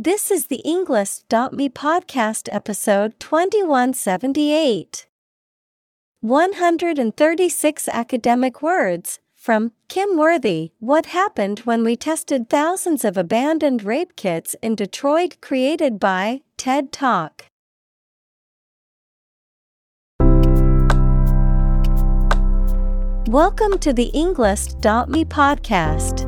This is the Englist.me podcast episode 2178. 136 academic words from Kym Worthy What happened when we tested thousands of abandoned rape kits in Detroit created by TED Talk. Welcome to the Englist.me podcast.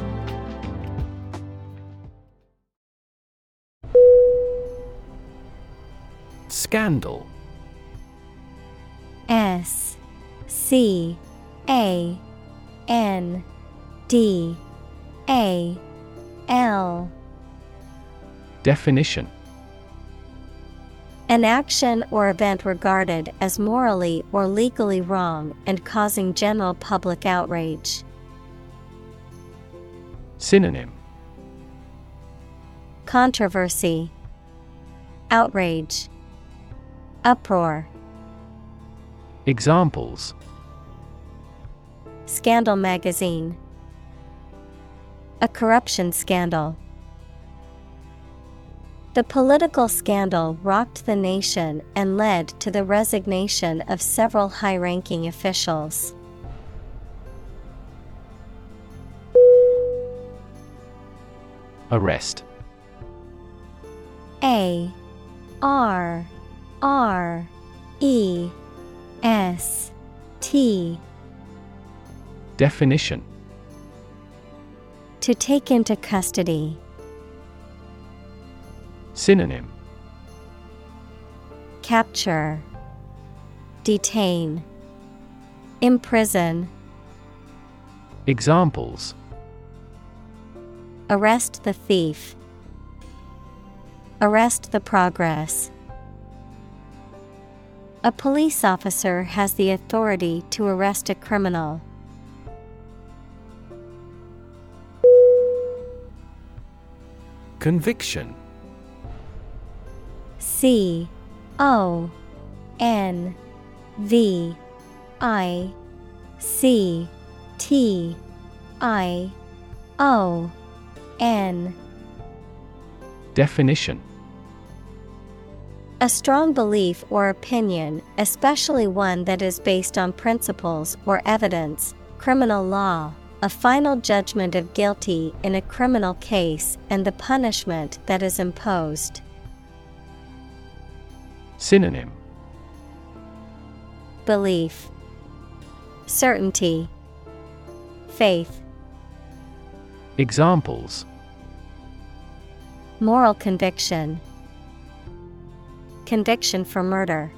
Scandal. S C A N D A L. Definition. An action or event regarded as morally or legally wrong and causing general public outrage. Synonym. Controversy, Outrage, Uproar, Examples Scandal Magazine. A corruption scandal. The political scandal rocked the nation and led to the resignation of several high ranking officials. Arrest A R R E S T. Definition. To take into custody. Synonym. Capture, Detain, Imprison, Examples. Arrest the thief, Arrest the progress. A police officer has the authority to arrest a criminal. Conviction. C O N V I C T I O N. Definition A strong belief or opinion, especially one that is based on principles or evidence, criminal law, a final judgment of guilty in a criminal case, and the punishment that is imposed. Synonym. Belief, Certainty, Faith, Examples. Moral conviction, Conviction for murder.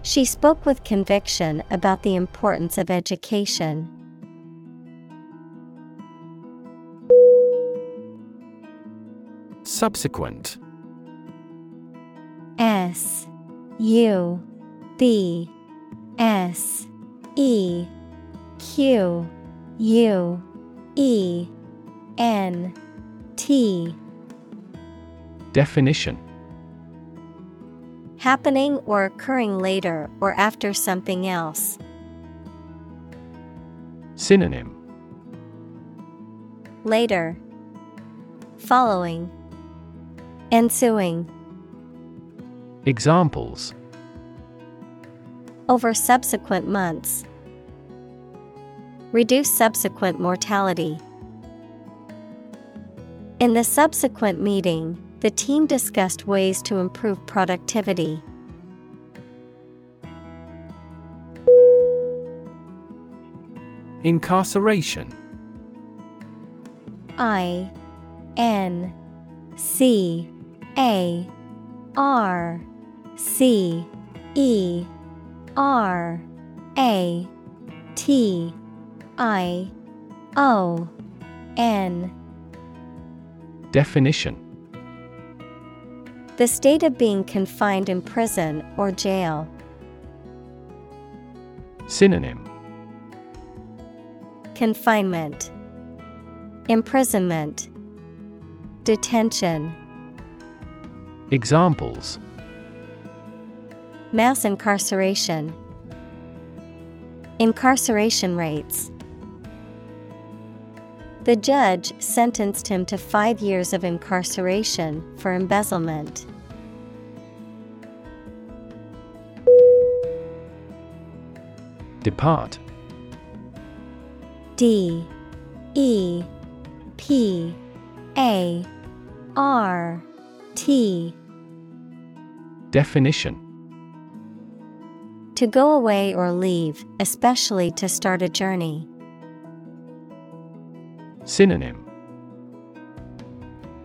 She spoke with conviction about the importance of education. Subsequent S U B S E Q U E N T Definition Happening or occurring later or after something else. Synonym Later. Following. Ensuing. Examples Over subsequent months. Reduce subsequent mortality. In the subsequent meeting, the team discussed ways to improve productivity. Incarceration. I N C A R C E R A T I O N. Definition. The state of being confined in prison or jail. Synonym. Confinement, Imprisonment, Detention, Examples. Mass incarceration, Incarceration rates. The judge sentenced him to five years of incarceration for embezzlement. Depart. D. E. P. A. R. T. Definition. To go away or leave, especially to start a journey. Synonym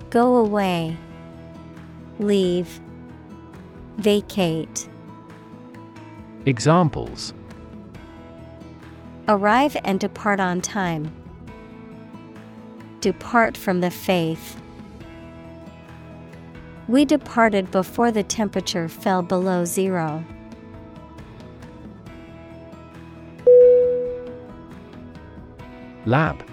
Go away, leave, vacate. Examples Arrive and depart on time. Depart from the faith. We departed before the temperature fell below zero. Lab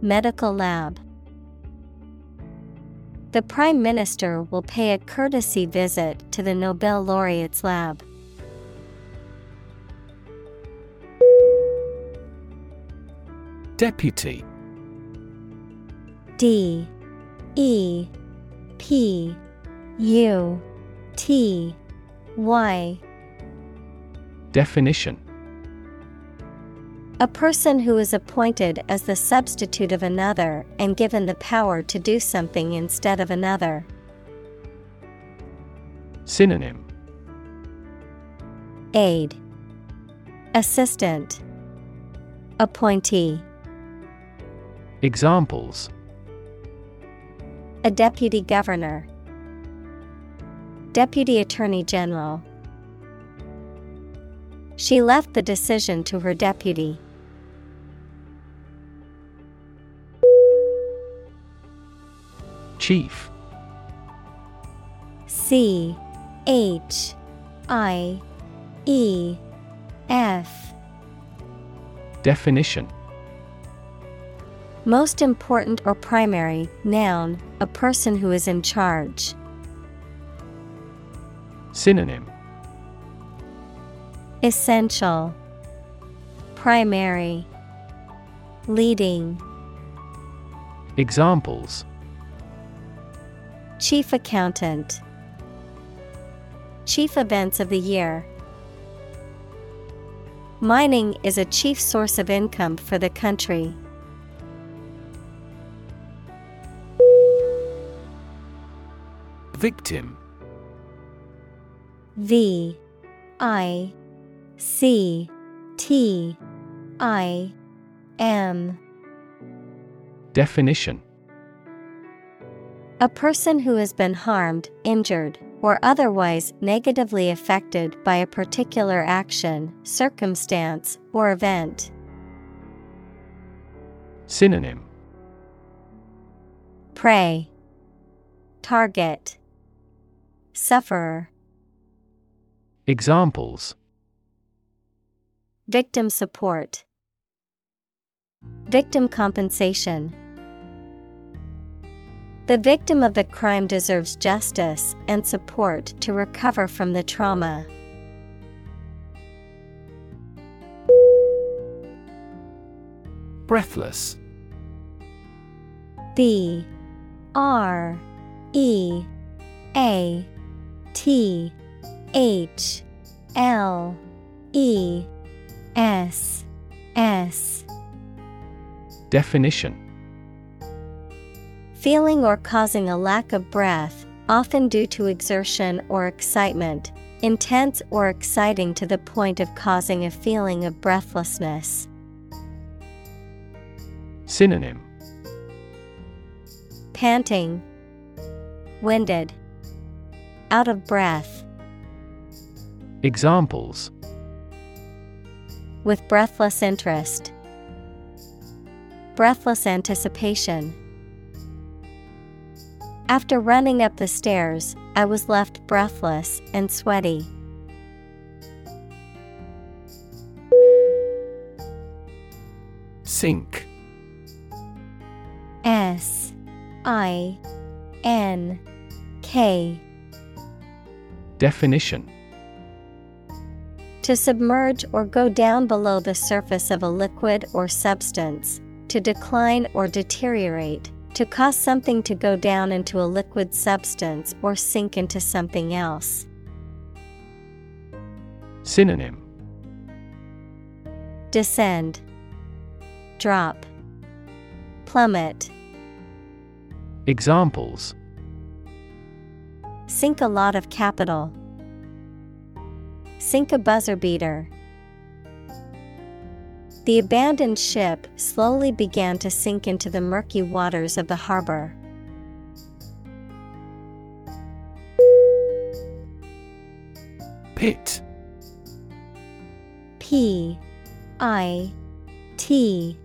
Medical lab. The Prime Minister will pay a courtesy visit to the Nobel laureate's lab. Deputy. D. E. P. U. T. Y. Definition A person who is appointed as the substitute of another and given the power to do something instead of another. Synonym. Aid Assistant. Appointee. Examples. A deputy governor. Deputy Attorney General. She left the decision to her deputy. Chief. C H I E F. Definition. Most important or primary, noun, a person who is in charge. Synonym. Essential. Primary. Leading. Examples Chief Accountant. Chief Events of the Year. Mining is a chief source of income for the country. Victim. V I C T I M. Definition A person who has been harmed, injured, or otherwise negatively affected by a particular action, circumstance, or event. Synonym. Prey. Target. Sufferer. Examples. Victim support. Victim compensation The victim of the crime deserves justice and support to recover from the trauma. Breathless. B R E A T H L E S S Definition Feeling or causing a lack of breath, often due to exertion or excitement, intense or exciting to the point of causing a feeling of breathlessness. Synonym Panting, Winded, Out of breath. Examples With breathless interest, Breathless anticipation. After running up the stairs, I was left breathless and sweaty. Sink. S I N K Definition To submerge or go down below the surface of a liquid or substance, to decline or deteriorate, to cause something to go down into a liquid substance or sink into something else. Synonym Descend, Drop, Plummet. Examples Sink a lot of capital. Sink a buzzer beater. The abandoned ship slowly began to sink into the murky waters of the harbor. Pit. P I T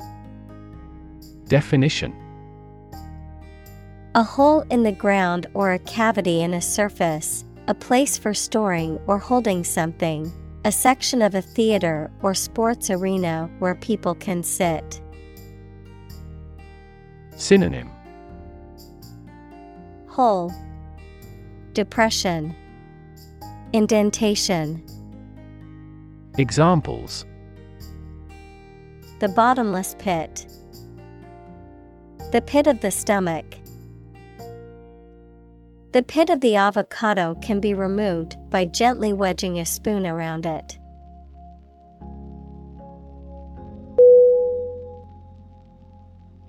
Definition A hole in the ground or a cavity in a surface, a place for storing or holding something, a section of a theater or sports arena where people can sit. Synonym Hole, Depression, Indentation. Examples The bottomless pit. The pit of the stomach. The pit of the avocado can be removed by gently wedging a spoon around it.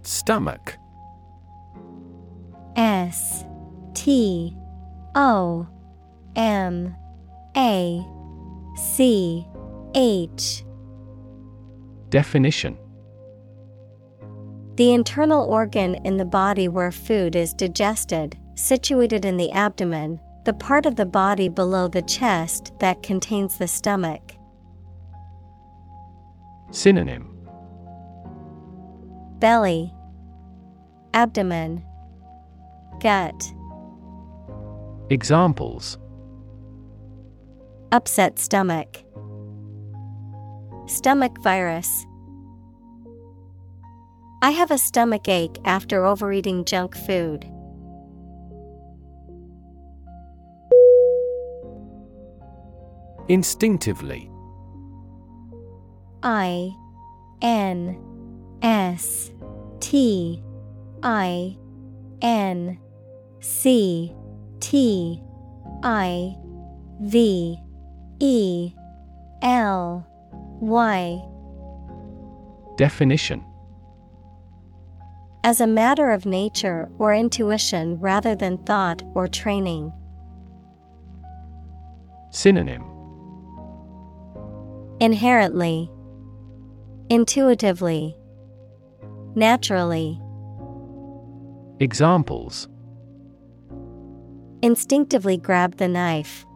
Stomach. S T O M A C H Definition The internal organ in the body where food is digested, situated in the abdomen, the part of the body below the chest that contains the stomach. Synonym Belly, Abdomen, Gut. Examples Upset stomach. Stomach virus. I have a stomach ache after overeating junk food. Instinctively. I N S T I N C T I V E L Y Definition As a matter of nature or intuition rather than thought or training. Synonym Inherently, Intuitively, Naturally, Examples instinctively grab the knife.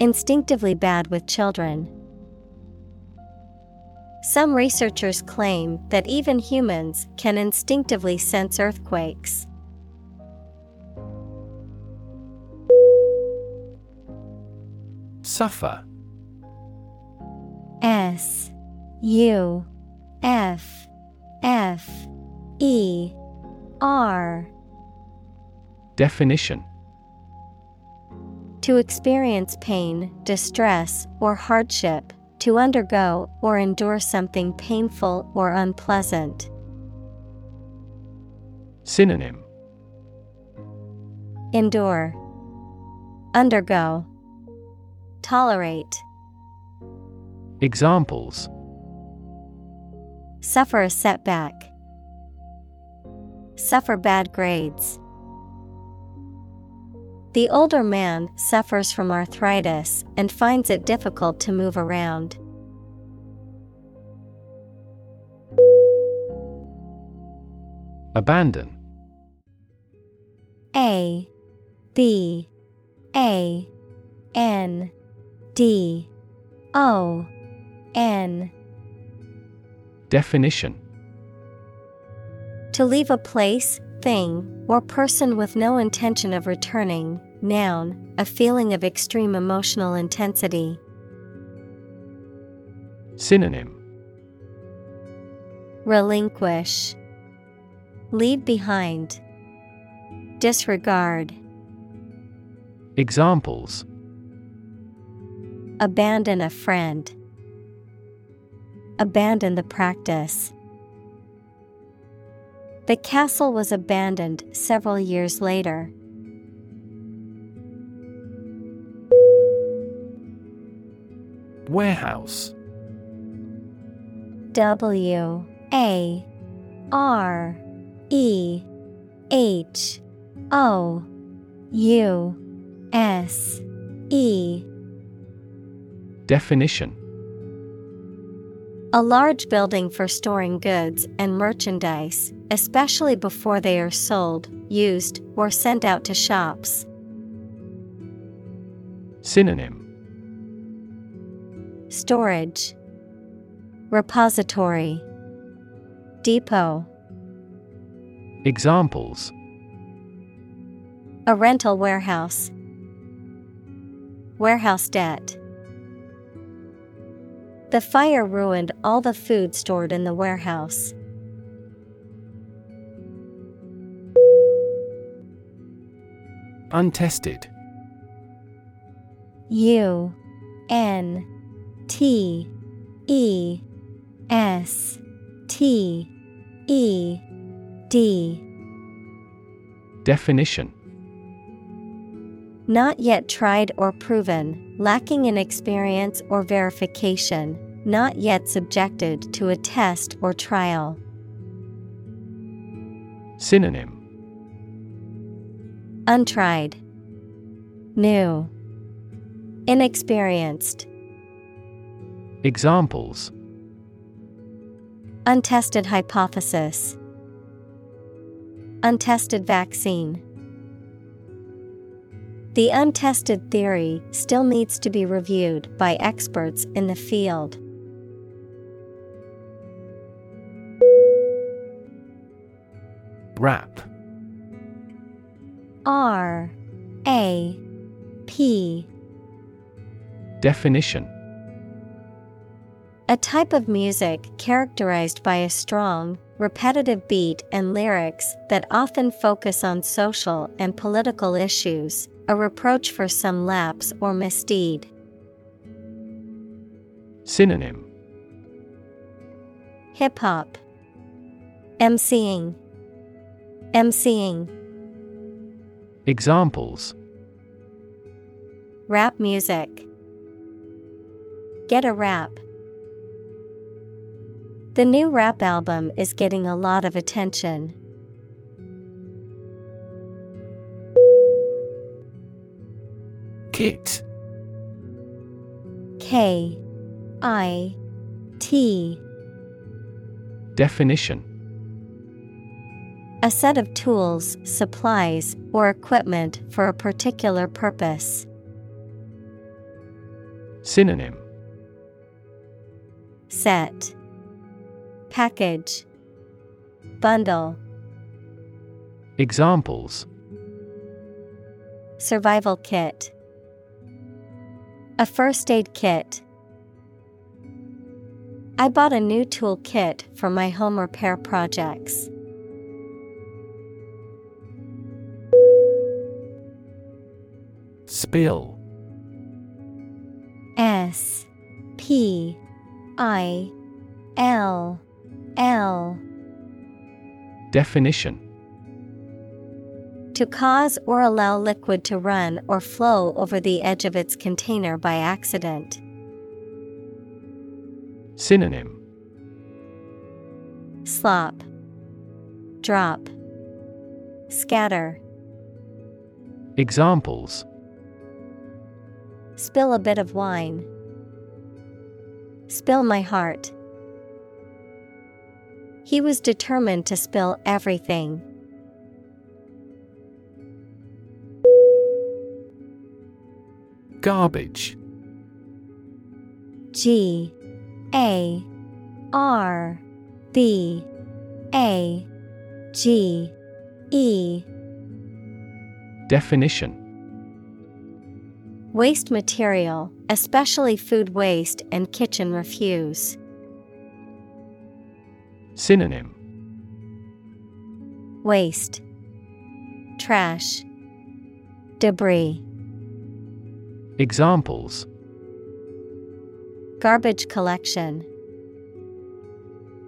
Instinctively bad with children. Some researchers claim that even humans can instinctively sense earthquakes. Suffer. S U F F E R. Definition. To experience pain, distress, or hardship, To undergo or endure something painful or unpleasant. Synonym. Endure, Undergo, Tolerate. Examples. Suffer a setback. Suffer bad grades. The older man suffers from arthritis and finds it difficult to move around. Abandon. A. B. A. N. D. O N. Definition. To leave a place, thing, or person with no intention of returning, noun, a feeling of extreme emotional intensity. Synonym. Relinquish, Leave behind, Disregard, Examples. Abandon a friend, Abandon the practice. The castle was abandoned several years later. Warehouse W A R E H O U S E Definition A large building for storing goods and merchandise, especially before they are sold, used, or sent out to shops. Synonym. Storage. Repository. Depot. Examples. A rental warehouse. Warehouse debt The fire ruined all the food stored in the warehouse. Untested. U N T E S T E D. Definition Not yet tried or proven, lacking in experience or verification, not yet subjected to a test or trial. Synonym. Untried, New, Inexperienced, Examples. Untested hypothesis, Untested vaccine. The untested theory still needs to be reviewed by experts in the field. Rap. R. A. P. Definition. A type of music characterized by a strong, repetitive beat and lyrics that often focus on social and political issues, a reproach for some lapse or misdeed. Synonym Hip hop, MCing, MCing, Examples rap music. Get a rap. The new rap album is getting a lot of attention. Kit K I T. Definition. A set of tools, supplies, or equipment for a particular purpose. Synonym. Set. Package. Bundle. Examples. Survival kit A first aid kit. I bought a new tool kit for my home repair projects. Spill S P I L L Definition To cause or allow liquid to run or flow over the edge of its container by accident. Synonym Slop, Drop, Scatter. Examples Spill a bit of wine. Spill my heart. He was determined to spill everything. Garbage. G A R B A G E. Definition. Waste material, especially food waste and kitchen refuse. Synonym. Waste, Trash, Debris. Examples Garbage collection,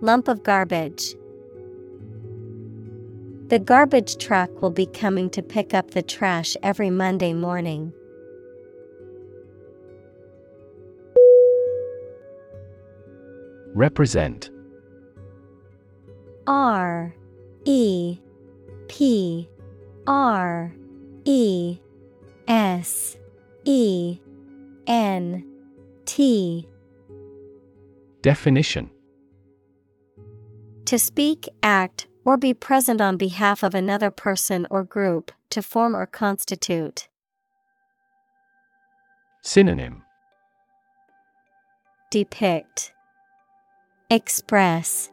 Lump of garbage. The garbage truck will be coming to pick up the trash every Monday morning. Represent R E P R E S E N T. Definition. To speak, act, or be present on behalf of another person or group, to form or constitute. Synonym. Depict, Express,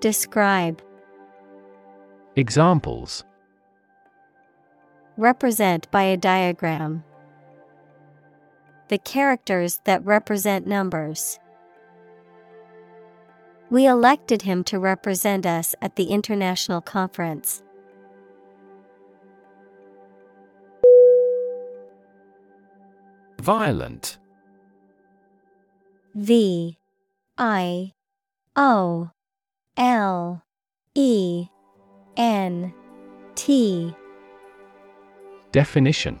Describe, Examples. Represent by a diagram. The characters that represent numbers. We elected him to represent us at the international conference. Violent V I O L E N T Definition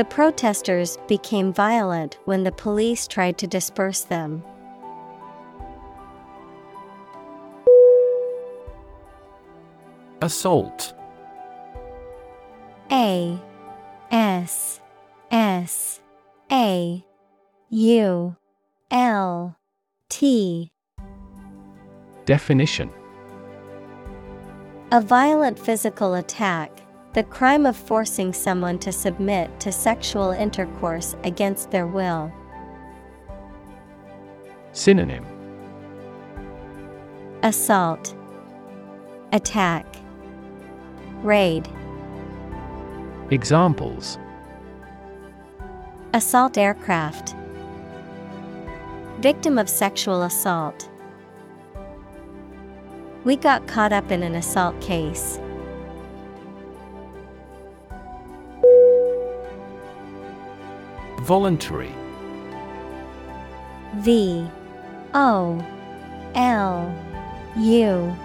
The protesters became violent when the police tried to disperse them. Assault. A S S A U L T. Definition. A violent physical attack, the crime of forcing someone to submit to sexual intercourse against their will. Synonym Assault, Attack, Raid. Examples Assault aircraft. Victim of sexual assault. We got caught up in an assault case. Voluntary. V O L U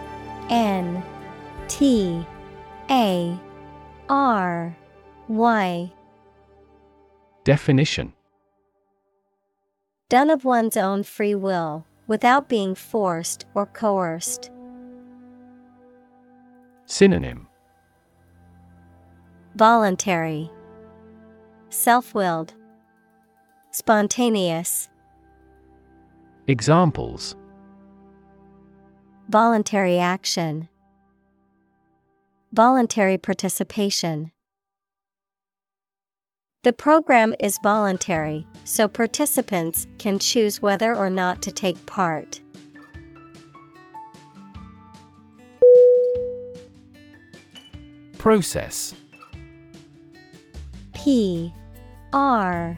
N T A R Y. Definition. Done of one's own free will, without being forced or coerced. Synonym. Voluntary, Self willed, Spontaneous, Examples Voluntary action, Voluntary participation. The program is voluntary, so participants can choose whether or not to take part. Process P R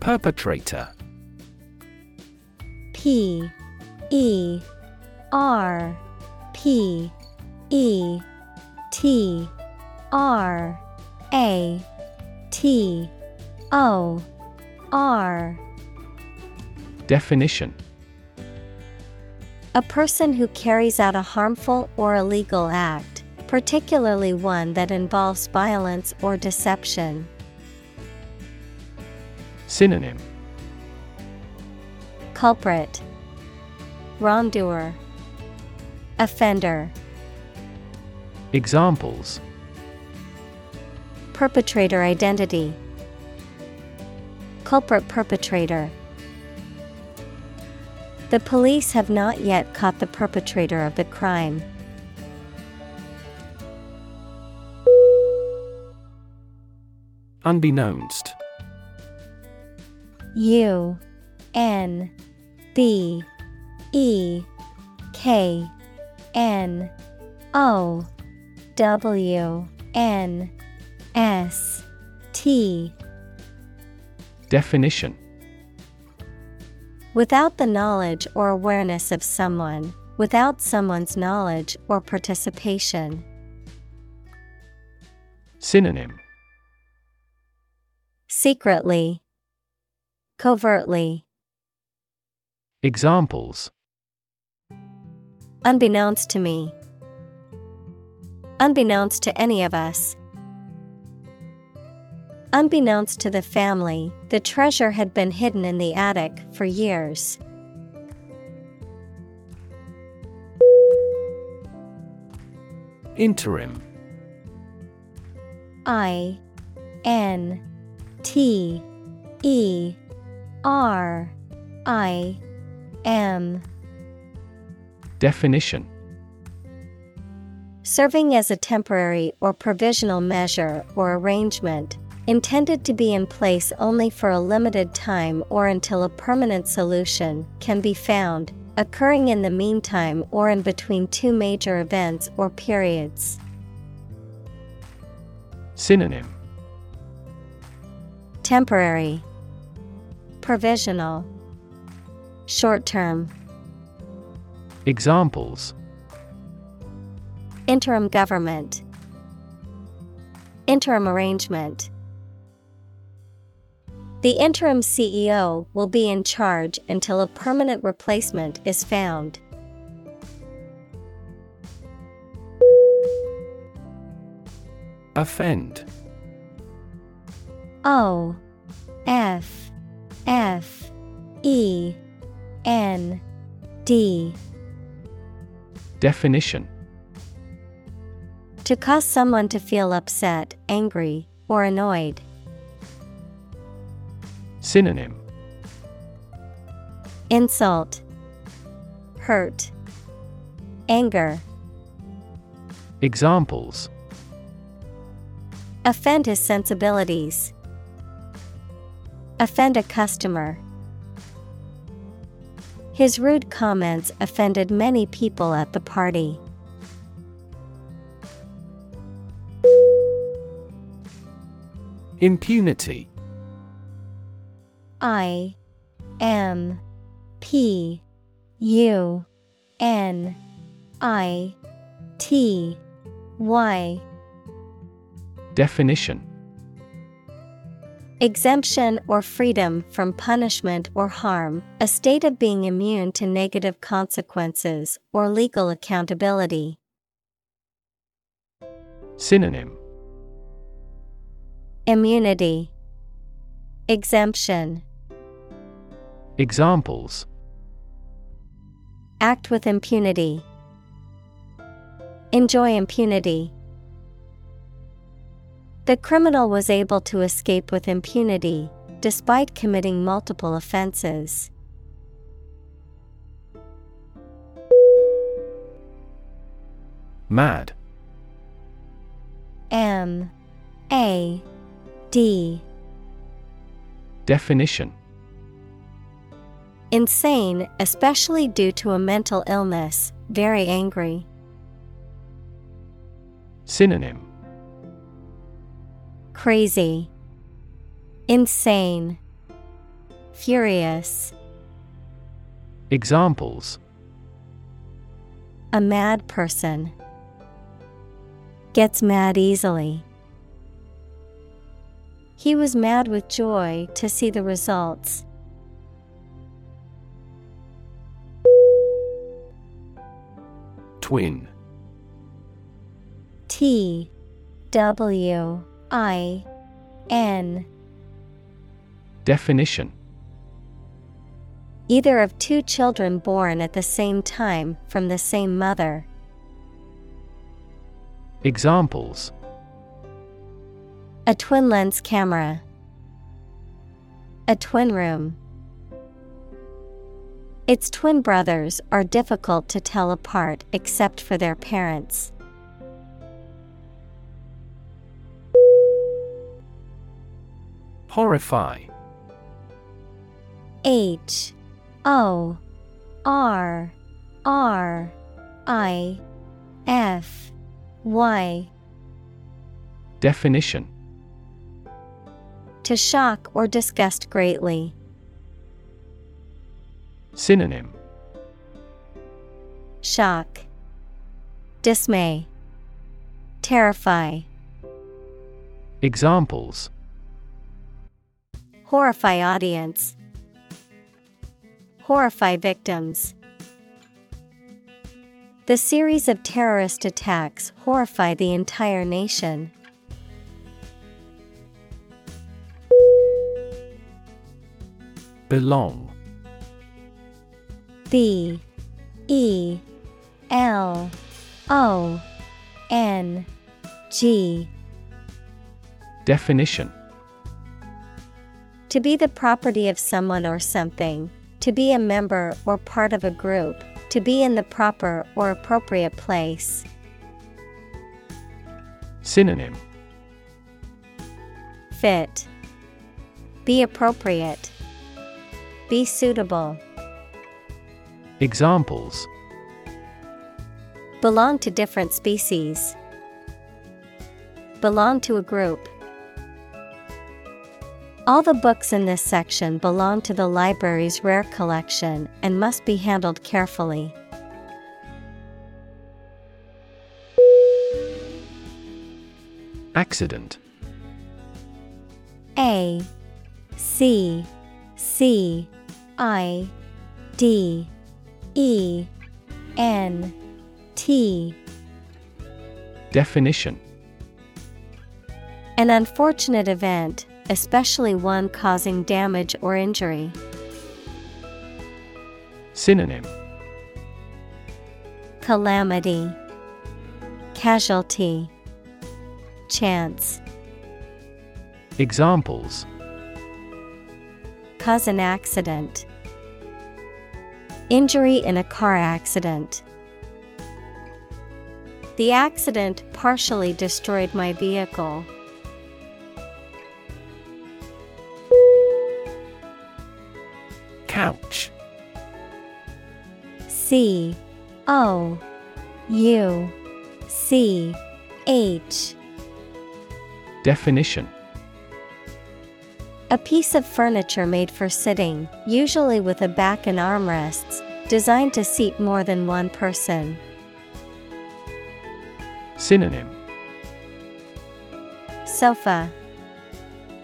Perpetrator. P E R P E T R A T O R. Definition. A person who carries out a harmful or illegal act, particularly one that involves violence or deception. Synonym. Culprit, Wrongdoer, Offender, Examples. Perpetrator identity, Culprit perpetrator. The police have not yet caught the perpetrator of the crime. Unbeknownst U N B E K N O W N S T. Definition. Without the knowledge or awareness of someone, without someone's knowledge or participation. Synonym. Secretly, Covertly, Examples unbeknownst to me. Unbeknownst to any of us. Unbeknownst to the family, the treasure had been hidden in the attic for years. Interim I N T E R I M. Definition. Serving as a temporary or provisional measure or arrangement, intended to be in place only for a limited time or until a permanent solution can be found, occurring in the meantime or in between two major events or periods. Synonym. Temporary, Provisional, Short term, Examples. Interim government, Interim arrangement. The interim CEO will be in charge until a permanent replacement is found. Offend. O F F E N D Definition To cause someone to feel upset, angry, or annoyed. Synonym Insult, Hurt, Anger. Examples Offend his sensibilities. Offend a customer. His rude comments offended many people at the party. Impunity I M P U N I T Y Definition Exemption or freedom from punishment or harm, a state of being immune to negative consequences or legal accountability. Synonym. Immunity, Exemption, Examples. Act with impunity, Enjoy impunity. The criminal was able to escape with impunity, despite committing multiple offenses. Mad. M. A. D. Definition. Insane, especially due to a mental illness, very angry. Synonym Crazy, Insane, Furious. Examples A mad person gets mad easily. He was mad with joy to see the results. Twin T W I N Definition Either of two children born at the same time from the same mother. Examples A twin lens camera. A twin room. Its twin brothers are difficult to tell apart except for their parents. Horrify. H O R R I F Y. Definition. To shock or disgust greatly. Synonym. Shock, Dismay, Terrify, Examples Horrify audience, Horrify victims. The series of terrorist attacks horrify the entire nation. Belong B E L O N G Definition To be the property of someone or something, to be a member or part of a group, to be in the proper or appropriate place. Synonym Fit. Be appropriate. Be suitable. Examples Belong to different species. Belong to a group. All the books in this section belong to the library's rare collection and must be handled carefully. Accident. A C C I D E N T. Definition. An unfortunate event, especially one causing damage or injury. Synonym Calamity, Casualty, Chance. Examples Cause an accident. Injury in a car accident. The accident partially destroyed my vehicle. Couch C O U C H. Definition. A piece of furniture made for sitting, usually with a back and armrests, designed to seat more than one person. Synonym. Sofa,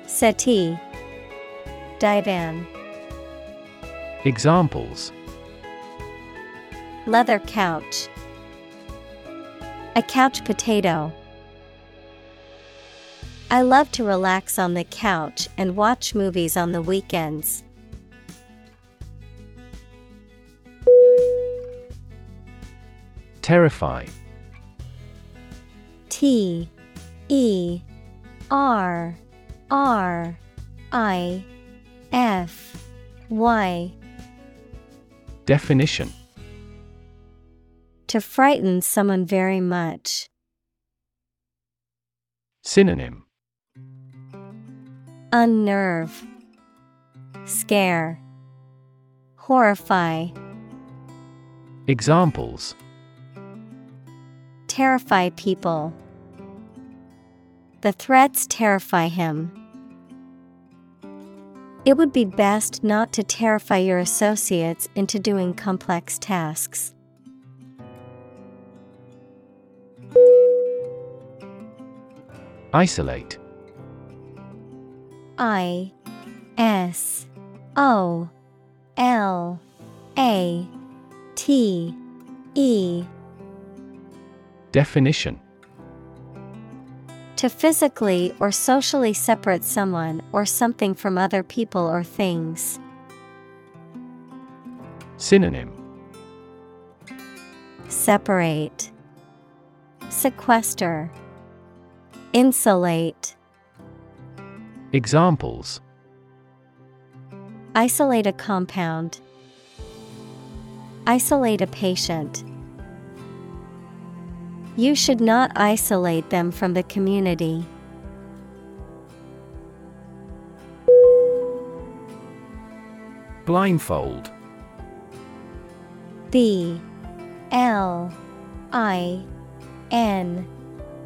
Settee, Divan. Examples Leather couch, a couch potato. I love to relax on the couch and watch movies on the weekends. Terrify T E R R I F Y Definition To frighten someone very much. Synonym Unnerve, Scare, Horrify. Examples Terrify people. The threats terrify him. It would be best not to terrify your associates into doing complex tasks. Isolate. I S O L A T E. Definition To physically or socially separate someone or something from other people or things. Synonym Separate, Sequester, Insulate. Examples Isolate a compound. Isolate a patient. You should not isolate them from the community. Blindfold. B L I N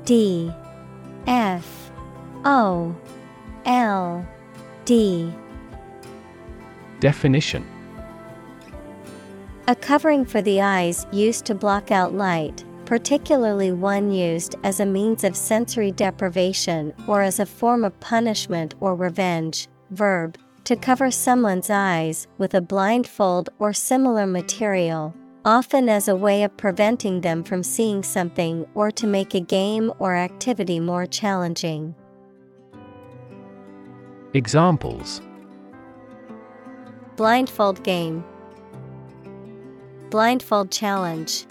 D F O L D. Definition. A covering for the eyes used to block out light, particularly one used as a means of sensory deprivation or as a form of punishment or revenge. Verb to cover someone's eyes with a blindfold or similar material, often as a way of preventing them from seeing something or to make a game or activity more challenging. Examples Blindfold game, Blindfold challenge.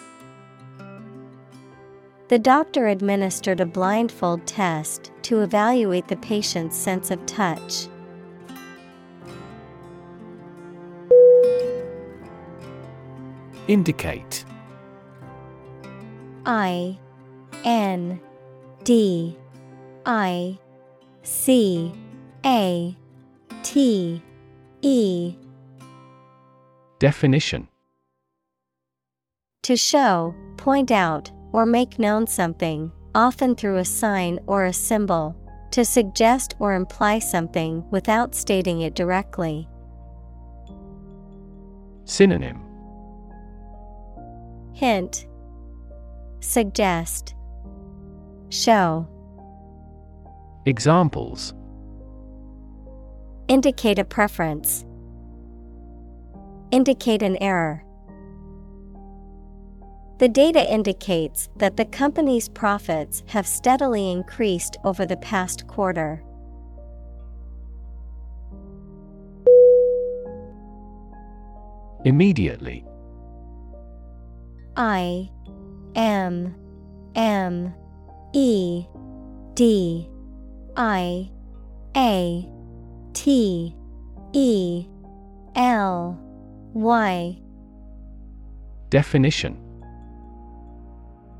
The doctor administered a blindfold test to evaluate the patient's sense of touch. Indicate. I N D I C A T E. Definition. To show, point out, or make known something, often through a sign or a symbol, to suggest or imply something without stating it directly. Synonym Hint Suggest Show Examples Indicate a preference. Indicate an error. The data indicates that the company's profits have steadily increased over the past quarter. Immediately. I M M E D I A T E L Y. Definition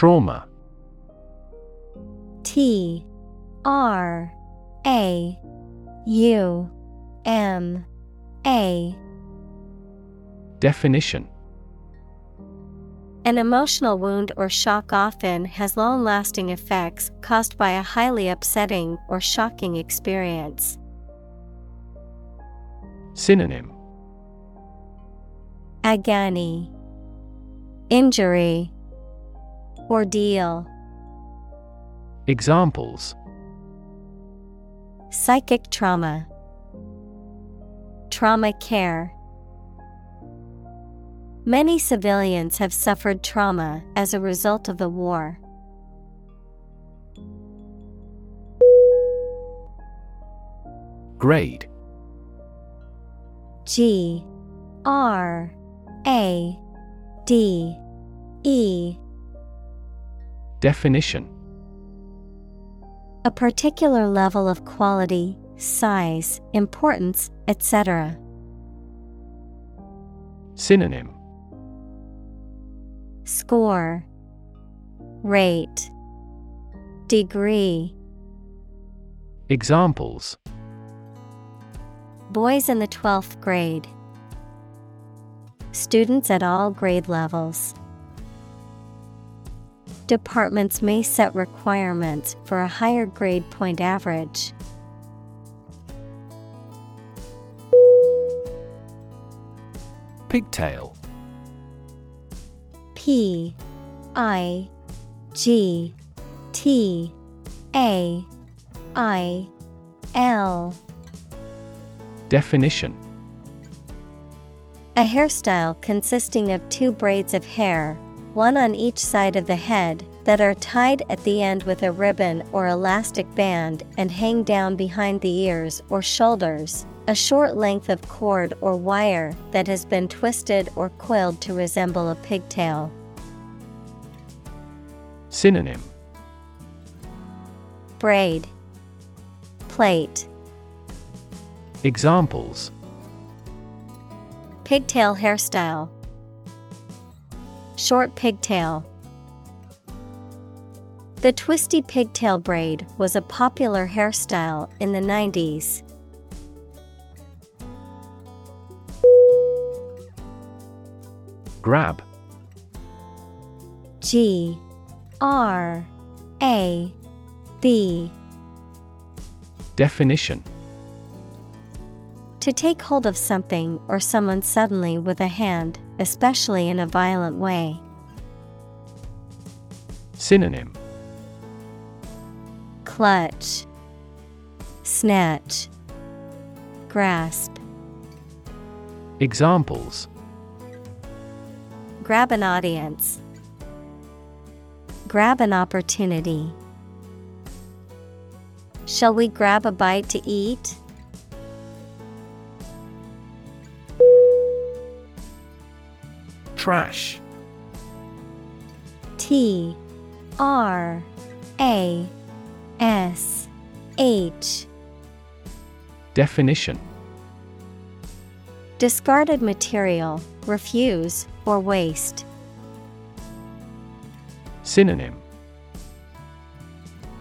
Trauma. T R A U M A. Definition. An emotional wound or shock often has long lasting effects caused by a highly upsetting or shocking experience. Synonym. Agony, Injury, Ordeal. Examples. Psychic trauma, Trauma care. Many civilians have suffered trauma as a result of the war. Grade. G. R. A. D. E Definition A particular level of quality, size, importance, etc. Synonym Score Rate Degree Examples Boys in the 12th grade. Students at all grade levels. Departments may set requirements for a higher grade point average. Pigtail. P I G T A I L. Definition. A hairstyle consisting of two braids of hair, one on each side of the head, that are tied at the end with a ribbon or elastic band and hang down behind the ears or shoulders. A short length of cord or wire that has been twisted or coiled to resemble a pigtail. Synonym Braid, Plait, Examples Pigtail hairstyle, Short pigtail. The twisty pigtail braid was a popular hairstyle in the 90s. Grab. G. R. A. B. Definition. To take hold of something or someone suddenly with a hand, especially in a violent way. Synonym Clutch, Snatch, Grasp. Examples Grab an audience. Grab an opportunity. Shall we grab a bite to eat? Trash. T R A S H. Definition. Discarded material, refuse, or waste. Synonym.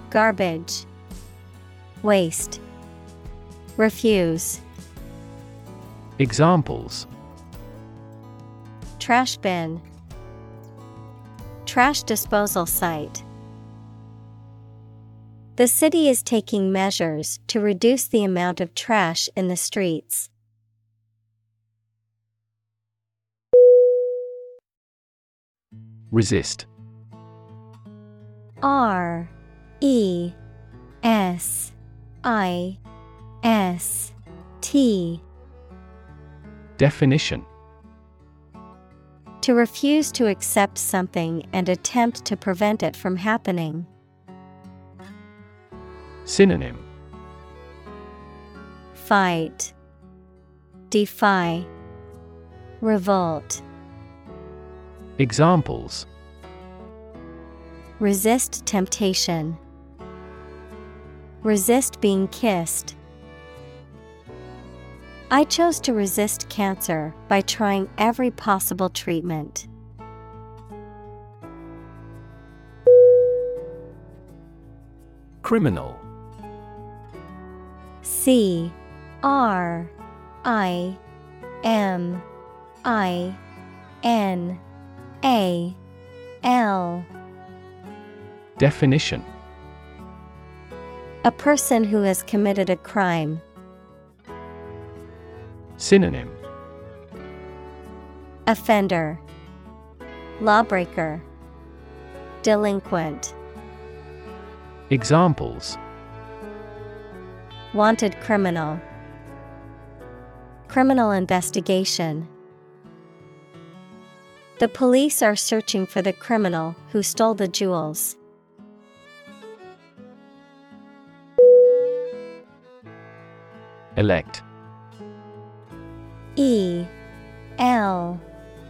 Garbage, Waste, Refuse, Examples Trash bin, Trash disposal site. The city is taking measures to reduce the amount of trash in the streets. Resist R E S I S T Definition To refuse to accept something and attempt to prevent it from happening. Synonym Fight, Defy, Revolt. Examples Resist temptation. Resist being kissed. I chose to resist cancer by trying every possible treatment. Criminal C R I M I N A L Definition A person who has committed a crime. Synonym. Offender. Lawbreaker. Delinquent. Examples. Wanted criminal. Criminal investigation. The police are searching for the criminal who stole the jewels. Elect E L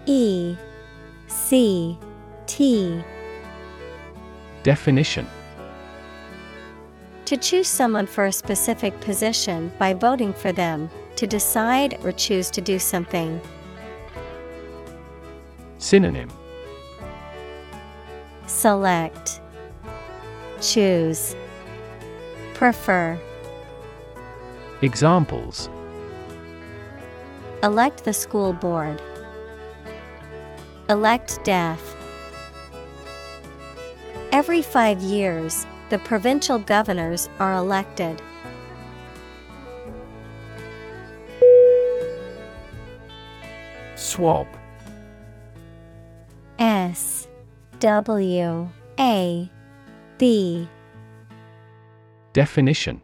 E C T. Definition. To choose someone for a specific position by voting for them, to decide or choose to do something. Synonym. Select. Choose. Prefer. Examples Elect the school board. Elect death. Every five years, the provincial governors are elected. Swab S W A B Definition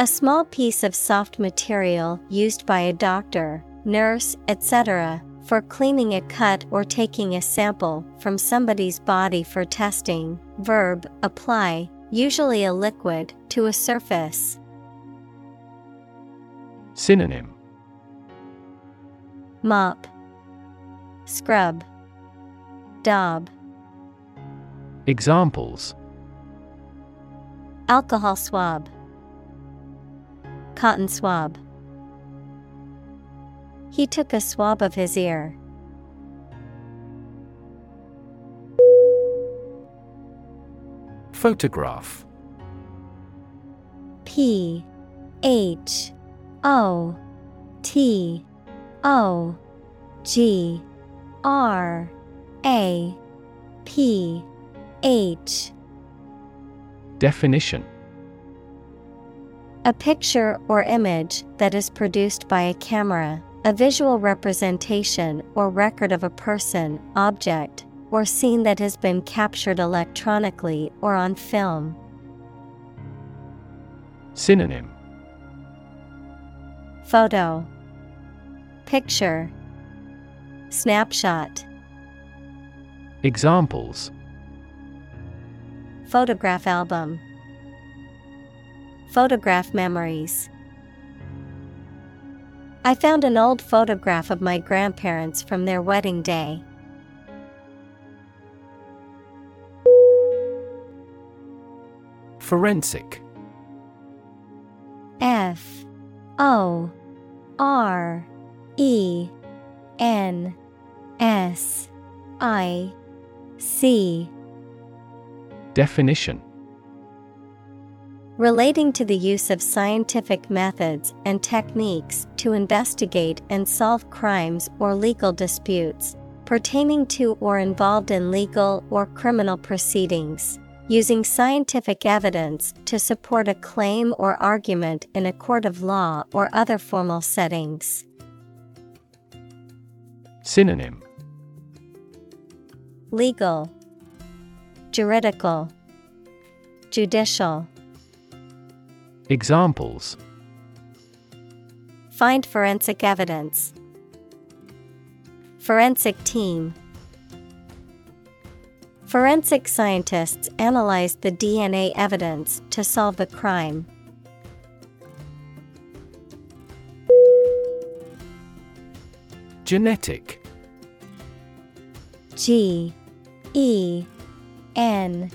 A small piece of soft material used by a doctor, nurse, etc., for cleaning a cut or taking a sample from somebody's body for testing. Verb apply, usually a liquid, to a surface. Synonym Mop, Scrub, Daub, Examples Alcohol swab, Cotton swab. He took a swab of his ear. Photograph P H O T O G R A P H Definition A picture or image that is produced by a camera, a visual representation or record of a person, object, or scene that has been captured electronically or on film. Synonym. Photo. Picture. Snapshot. Examples. Photograph album Photograph memories. I found an old photograph of my grandparents from their wedding day. Forensic. F. O. R. E. N. S. I. C. Definition Relating to the use of scientific methods and techniques to investigate and solve crimes or legal disputes, pertaining to or involved in legal or criminal proceedings, using scientific evidence to support a claim or argument in a court of law or other formal settings. Synonym Legal, Juridical, Judicial. Examples Find forensic evidence. Forensic team. Forensic scientists analyzed the DNA evidence to solve the crime. Genetic G E N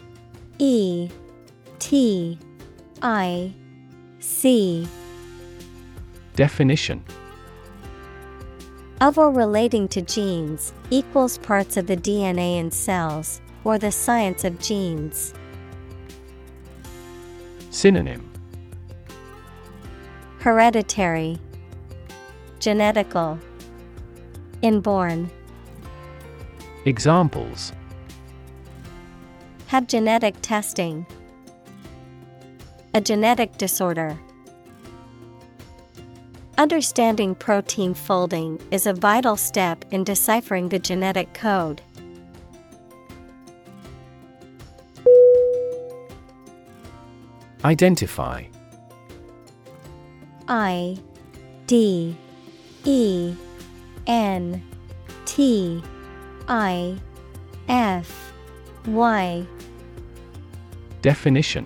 E T I C. Definition. Of or relating to genes equals parts of the DNA in cells, or the science of genes. Synonym. Hereditary, Genetical, Inborn. Examples. Have genetic testing, a genetic disorder. Understanding protein folding is a vital step in deciphering the genetic code. Identify I D E N T I F Y Definition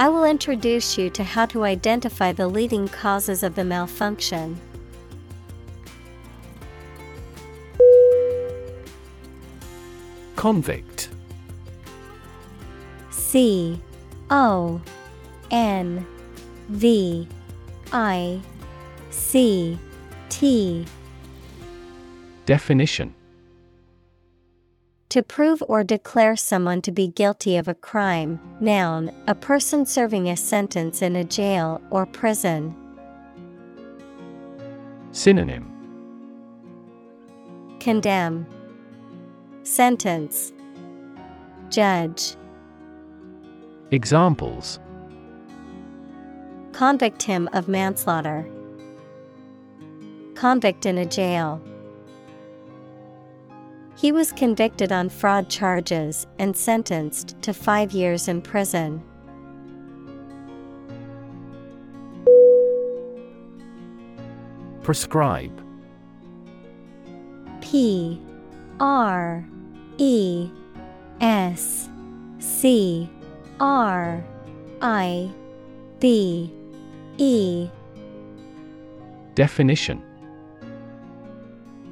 I will introduce you to how to identify the leading causes of the malfunction. Convict. C O N V I C T. Definition To prove or declare someone to be guilty of a crime, noun, a person serving a sentence in a jail or prison. Synonym Condemn, Sentence, Judge. Examples Convict him of manslaughter. Convict in a jail. He was convicted on fraud charges and sentenced to five years in prison. Prescribe. P R E S C R I B E. Definition.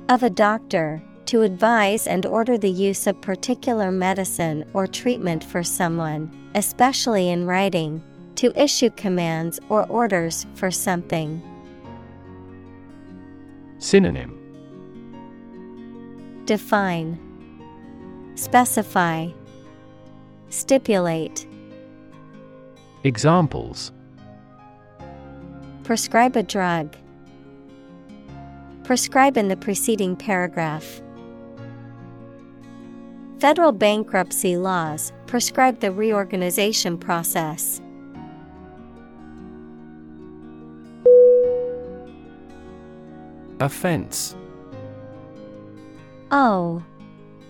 Of a doctor to advise and order the use of particular medicine or treatment for someone, especially in writing, to issue commands or orders for something. Synonym Define, Specify, Stipulate, Examples Prescribe a drug. Prescribe in the preceding paragraph. Federal bankruptcy laws prescribe the reorganization process. Offense. O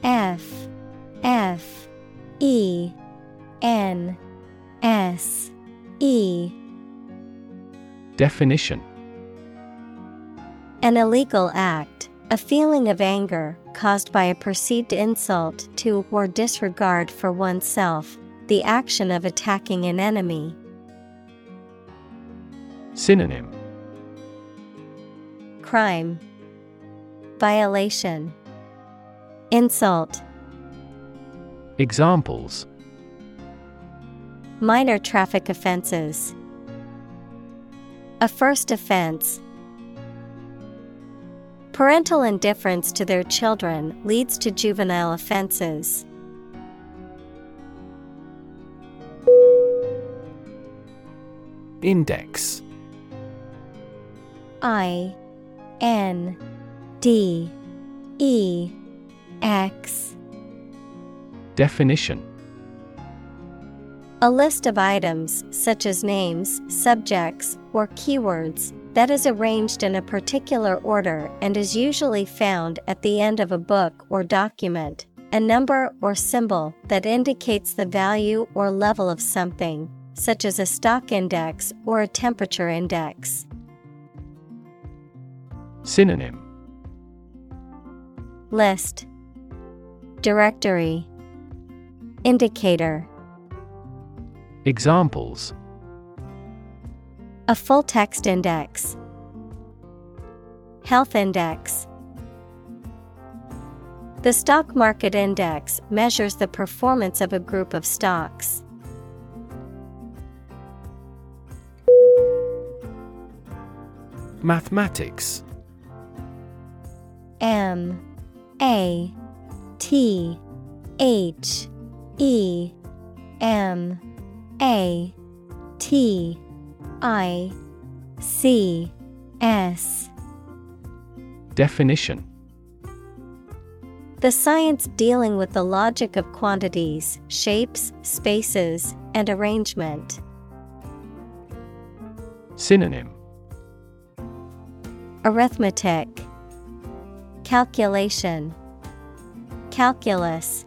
F F E N S E. Definition. An illegal act, a feeling of anger caused by a perceived insult to or disregard for oneself, the action of attacking an enemy. Synonym Crime, Violation, Insult, Examples Minor traffic offenses. A first offense. Parental indifference to their children leads to juvenile offenses. Index. I N D E X. Definition. A list of items, such as names, subjects, or keywords, that is arranged in a particular order and is usually found at the end of a book or document, a number or symbol that indicates the value or level of something, such as a stock index or a temperature index. Synonym. List. Directory. Indicator. Examples A full text index, Health index. The stock market index measures the performance of a group of stocks. Mathematics. M. A. T. H. E. M. A. T I C S. Definition. The science dealing with the logic of quantities, shapes, spaces, and arrangement. Synonym. Arithmetic. Calculation. Calculus.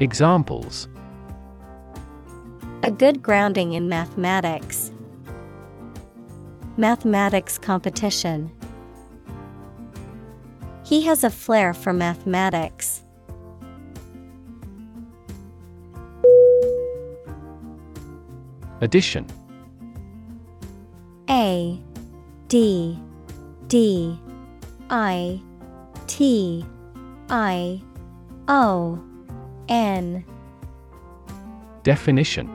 Examples A good grounding in mathematics. Mathematics competition. He has a flair for mathematics. Addition A D D I T I O N Definition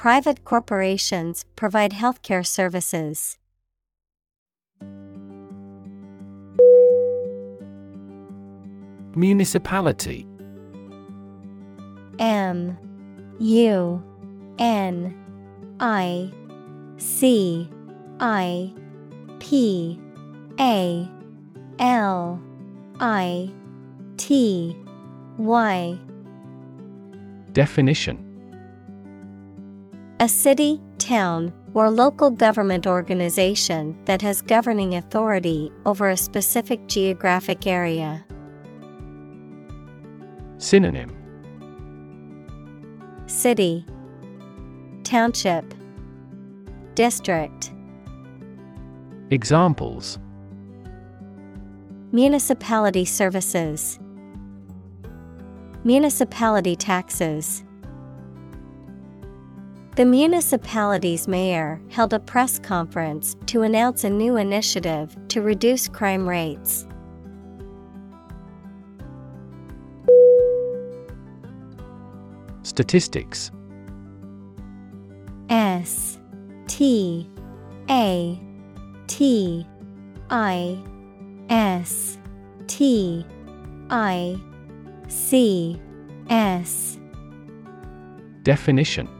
private corporations provide healthcare services. Municipality. M U N I C I P A L I T Y. Definition A city, town, or local government organization that has governing authority over a specific geographic area. Synonym City, Township, District. Examples Municipality services, Municipality taxes. The municipality's mayor held a press conference to announce a new initiative to reduce crime rates. Statistics. S T A T I S T I C S. Definition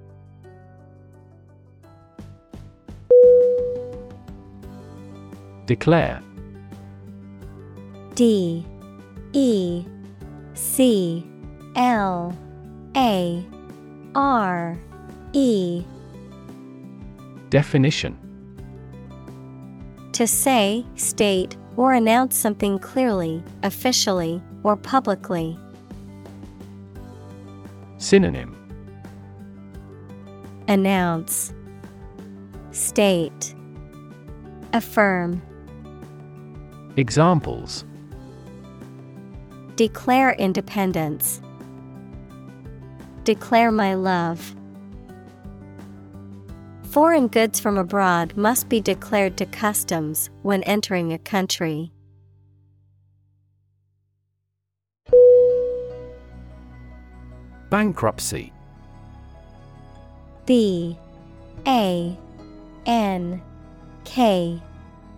Declare. D E C L A R E. Definition. To say, state, or announce something clearly, officially, or publicly. Synonym. Announce. State. Affirm Examples Declare independence. Declare my love. Foreign goods from abroad must be declared to customs when entering a country. Bankruptcy B A N K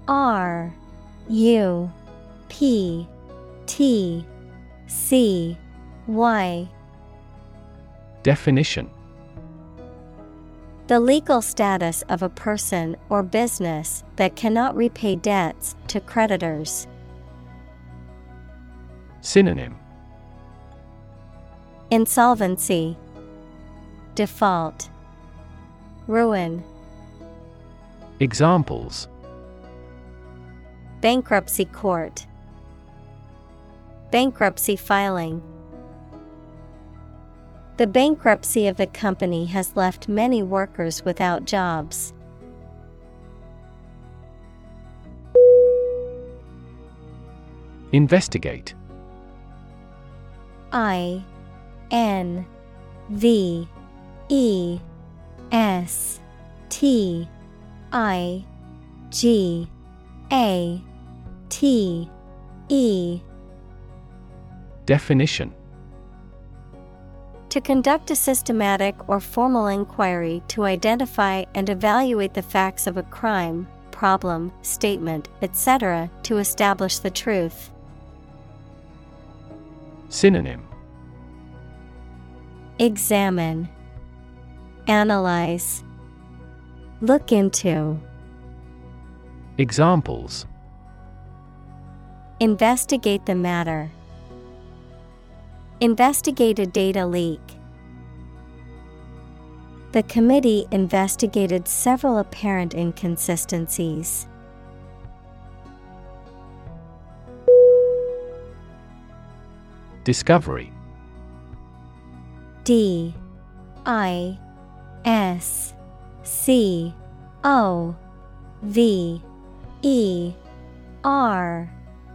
R U P T C Y. Definition. The legal status of a person or business that cannot repay debts to creditors. Synonym. Insolvency, Default, Ruin. Examples Bankruptcy court, Bankruptcy filing. The bankruptcy of the company has left many workers without jobs. Investigate I N V E S T I G A T E. Definition. To conduct a systematic or formal inquiry to identify and evaluate the facts of a crime, problem, statement, etc., to establish the truth. Synonym. Examine, Analyze, Look into, Examples Investigate the matter. Investigate a data leak. The committee investigated several apparent inconsistencies. Discovery D I S C O V E R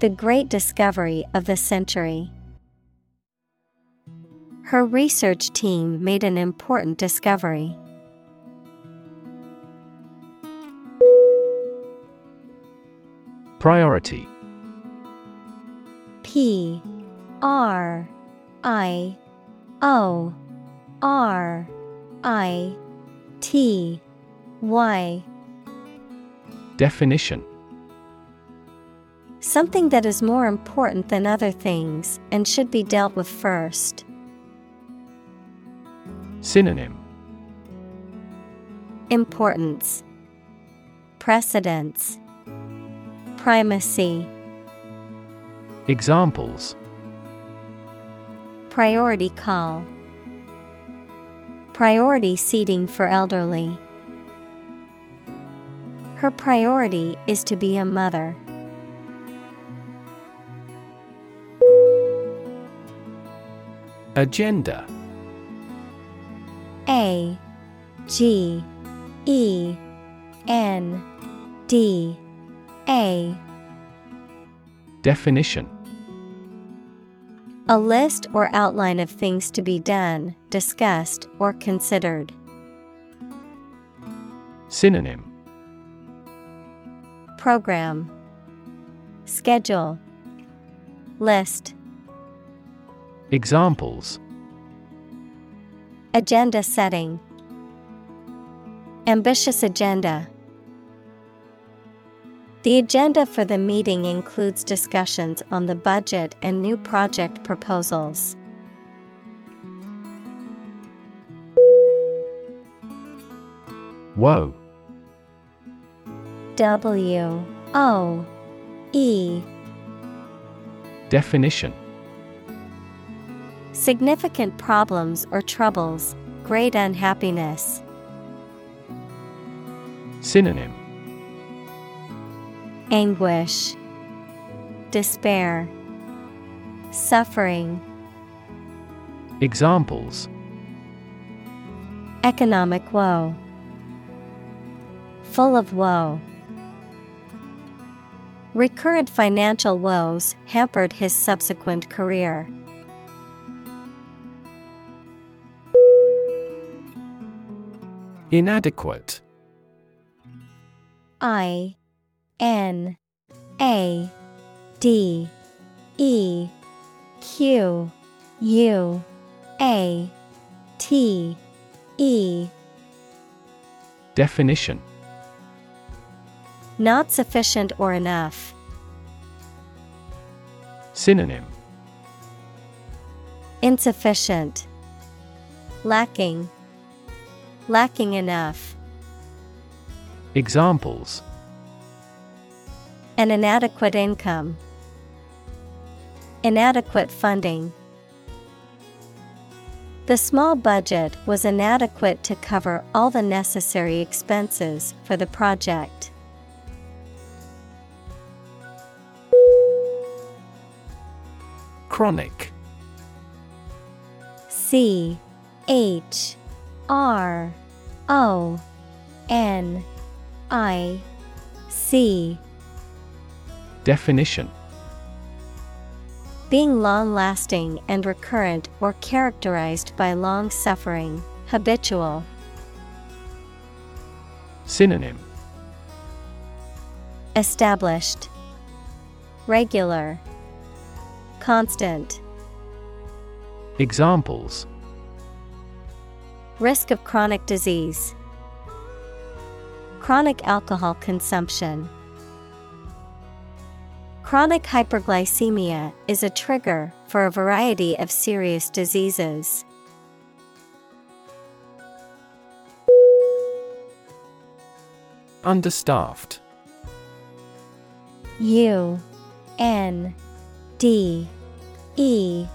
The great discovery of the century. Her research team made an important discovery. Priority P R I O R I T Y Definition Something that is more important than other things and should be dealt with first. Synonym Importance Precedence Primacy Examples Priority call Priority seating for elderly. Her priority is to be a mother. Agenda. A G E N D A. Definition. A list or outline of things to be done, discussed, or considered. Synonym. Program. Schedule. List Examples. Agenda setting. Ambitious agenda. The agenda for the meeting includes discussions on the budget and new project proposals. Woe. W O E. Definition Significant problems or troubles, great unhappiness. Synonym Anguish, Despair, Suffering. Examples Economic woe. Full of woe. Recurrent financial woes hampered his subsequent career. Inadequate I N A D E Q U A T E Definition Not sufficient or enough. Synonym Insufficient. Lacking. Lacking enough. Examples An inadequate income. Inadequate funding. The small budget was inadequate to cover all the necessary expenses for the project. Chronic C H R O N I C Definition. Being long lasting and recurrent or characterized by long suffering, habitual. Synonym. Established, Regular, Constant. Examples Risk of chronic disease, Chronic alcohol consumption. Chronic hyperglycemia is a trigger for a variety of serious diseases. Understaffed U N D E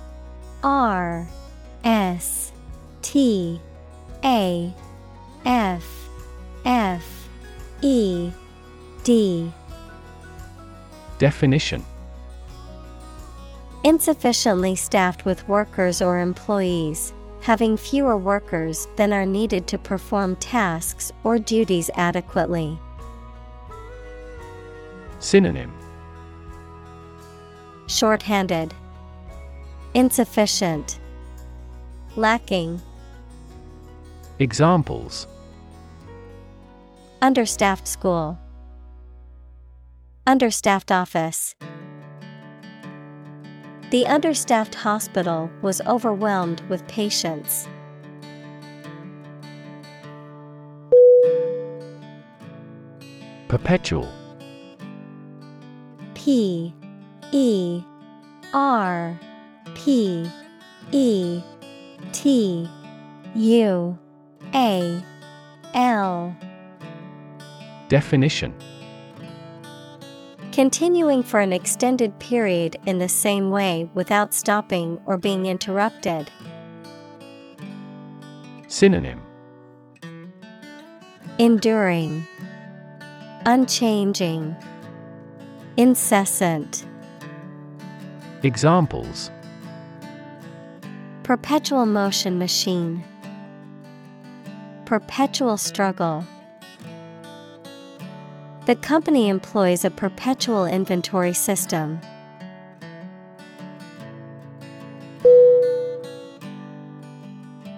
R S T A F F E D. Definition. Insufficiently staffed with workers or employees, having fewer workers than are needed to perform tasks or duties adequately. Synonym. Shorthanded, Insufficient, Lacking, Examples Understaffed school, Understaffed office. The understaffed hospital was overwhelmed with patients. Perpetual P E R P E T U A L. Definition. Continuing for an extended period in the same way without stopping or being interrupted. Synonym. Enduring, Unchanging, Incessant, Examples. Perpetual motion machine, Perpetual struggle. The company employs a perpetual inventory system.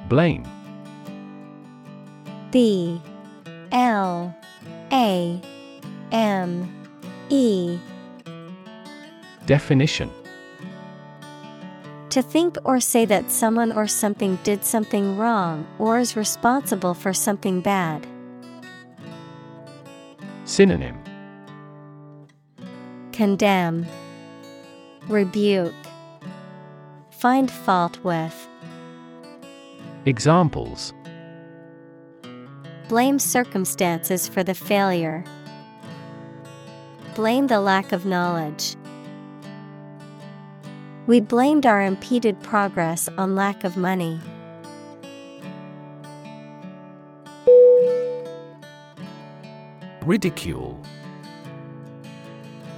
Blame B L A M E Definition To think or say that someone or something did something wrong or is responsible for something bad. Synonym Condemn, Rebuke, Find fault with. Examples Blame circumstances for the failure. Blame the lack of knowledge. We blamed our impeded progress on lack of money. Ridicule.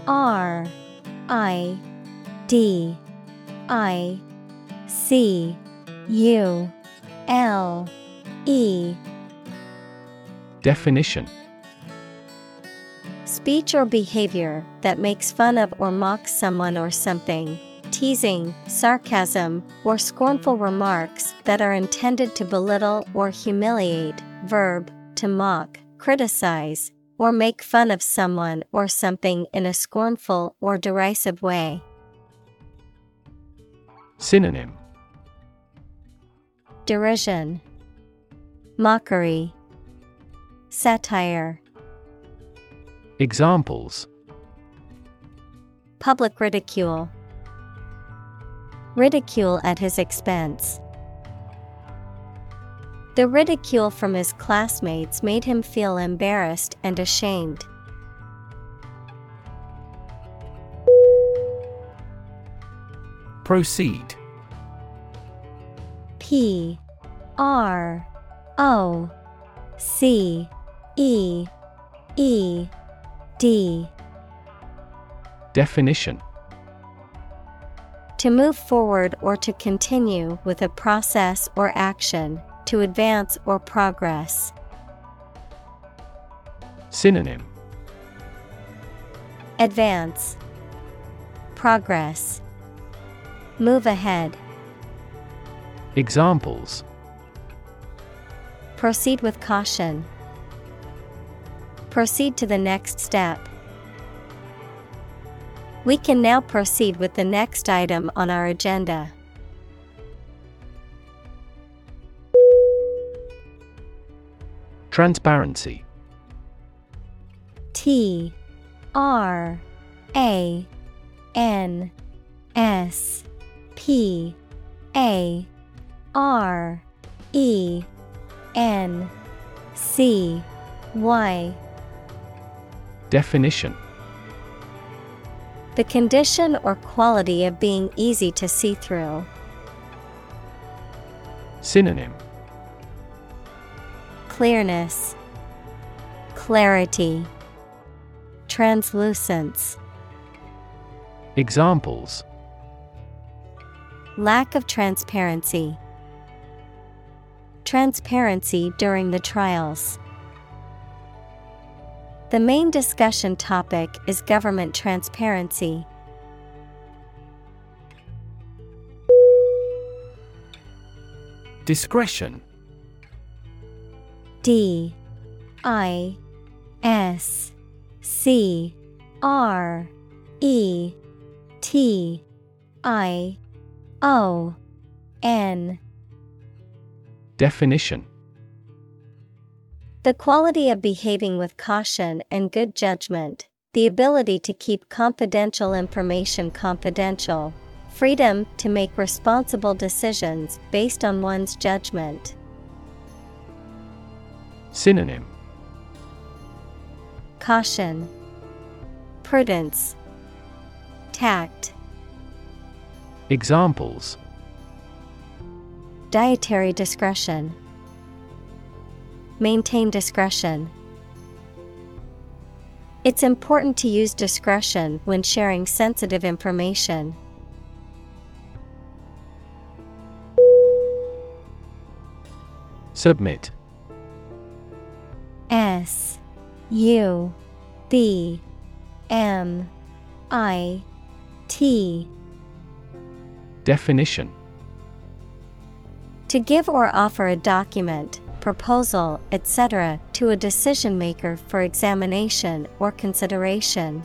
R I D I C U L E. Definition. Speech or behavior that makes fun of or mocks someone or something, teasing, sarcasm, or scornful remarks that are intended to belittle or humiliate, verb, to mock, criticize, or make fun of someone or something in a scornful or derisive way. Synonym Derision, Mockery, Satire. Examples Public ridicule. Ridicule at his expense. The ridicule from his classmates made him feel embarrassed and ashamed. Proceed P R O C E E D Definition To move forward or to continue with a process or action, to advance or progress. Synonym Advance, Progress, Move ahead, Examples Proceed with caution. Proceed to the next step. We can now proceed with the next item on our agenda. Transparency. T R A N S P A R E N C Y. Definition The condition or quality of being easy to see through. Synonym Clearness, Clarity, Translucence. Examples Lack of transparency. Transparency during the trials. The main discussion topic is government transparency. Discretion. D. I. S. C. R. E. T. I. O. N. Definition The quality of behaving with caution and good judgment, the ability to keep confidential information confidential, freedom to make responsible decisions based on one's judgment. Synonym. Caution, Prudence, Tact, Examples. Dietary discretion. Maintain discretion. It's important to use discretion when sharing sensitive information. Submit S U B M I T Definition To give or offer a document, proposal, etc., to a decision maker for examination or consideration.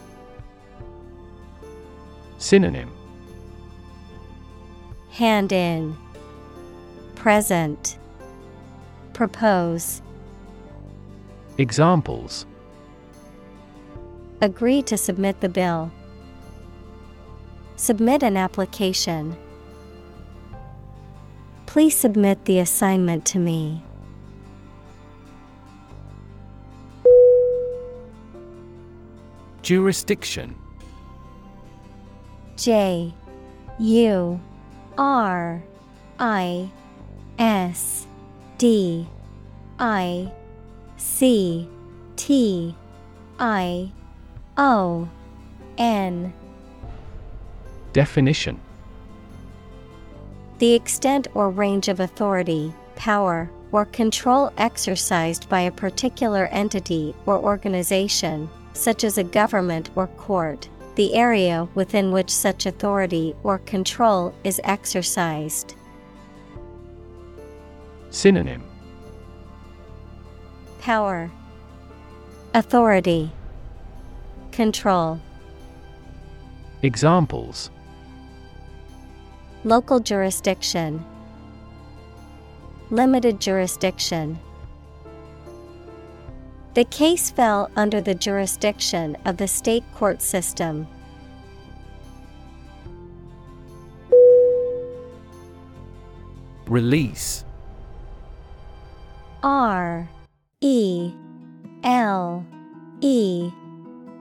Synonym Hand in, Present, Propose, Examples Agree to submit the bill. Submit an application. Please submit the assignment to me. Jurisdiction. J U R I S D I C T I O N. Definition. The extent or range of authority, power, or control exercised by a particular entity or organization, such as a government or court, the area within which such authority or control is exercised. Synonym Power, Authority, Control. Examples Local jurisdiction, Limited jurisdiction. The case fell under the jurisdiction of the state court system. Release R E L E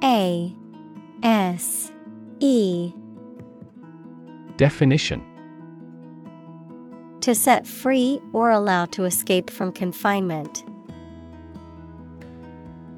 A S E Definition To set free or allow to escape from confinement.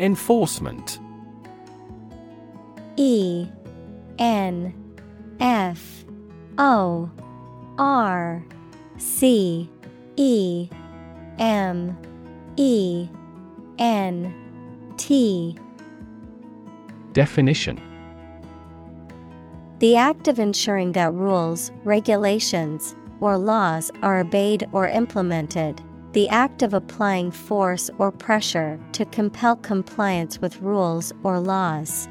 Enforcement. E N F O R C E M E N T. Definition. The act of ensuring that rules, regulations, or laws are obeyed or implemented. The act of applying force or pressure to compel compliance with rules or laws.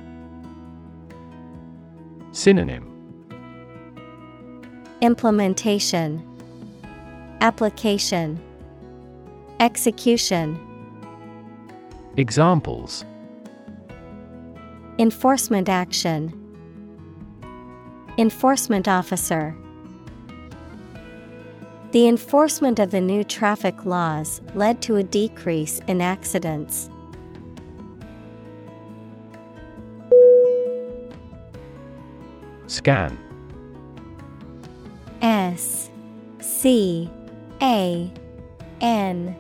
Synonym Implementation, Application, Execution. Examples Enforcement action. Enforcement officer. The enforcement of the new traffic laws led to a decrease in accidents. Scan S C A N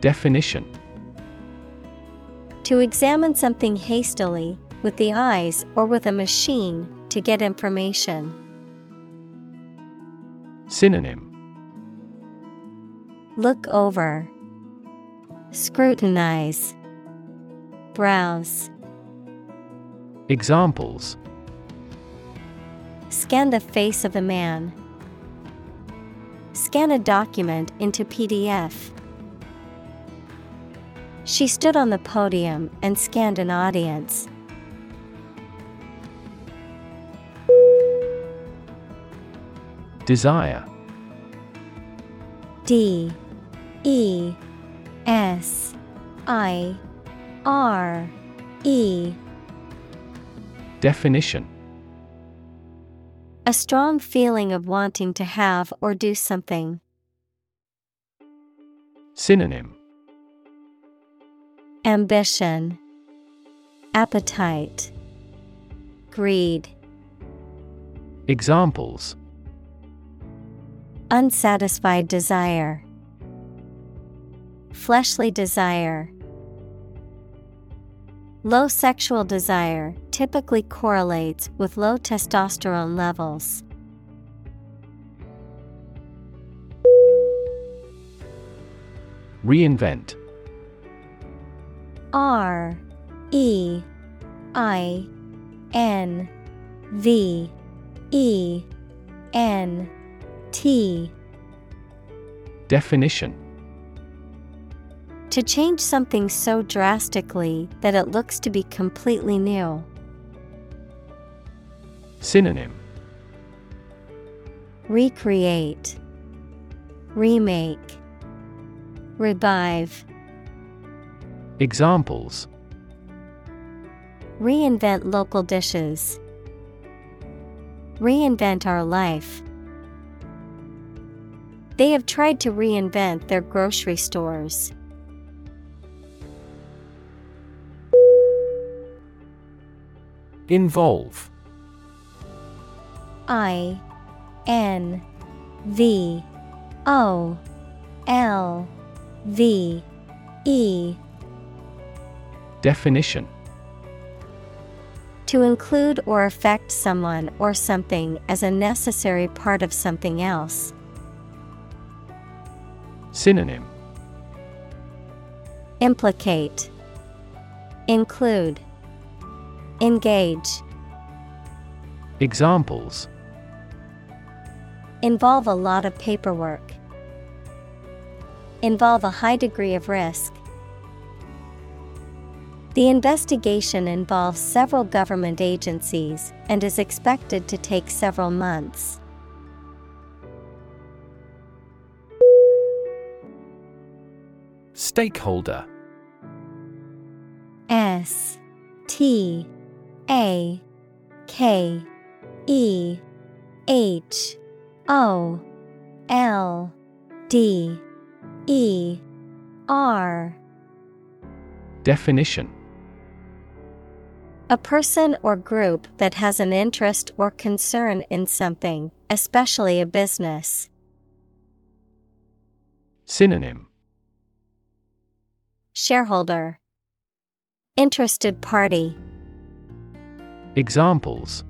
Definition To examine something hastily, with the eyes or with a machine, to get information. Synonym Look over, Scrutinize, Browse. Examples Scan the face of a man. Scan a document into PDF. She stood on the podium and scanned an audience. Desire. D E S I R E. Definition. A strong feeling of wanting to have or do something. Synonym. Ambition, Appetite, Greed, Examples Unsatisfied desire, Fleshly desire. Low sexual desire typically correlates with low testosterone levels. Reinvent R E I N V E N T Definition To change something so drastically that it looks to be completely new. Synonym Recreate, Remake, Revive. Examples Reinvent local dishes. Reinvent our life. They have tried to reinvent their grocery stores. Involve I N V O L V E Definition To include or affect someone or something as a necessary part of something else. Synonym Implicate Include Engage Examples Involve a lot of paperwork. Involve a high degree of risk. The investigation involves several government agencies and is expected to take several months. Stakeholder. S T A K E H O L D E R. Definition. A person or group that has an interest or concern in something, especially a business. Synonym Shareholder. Interested party. Examples.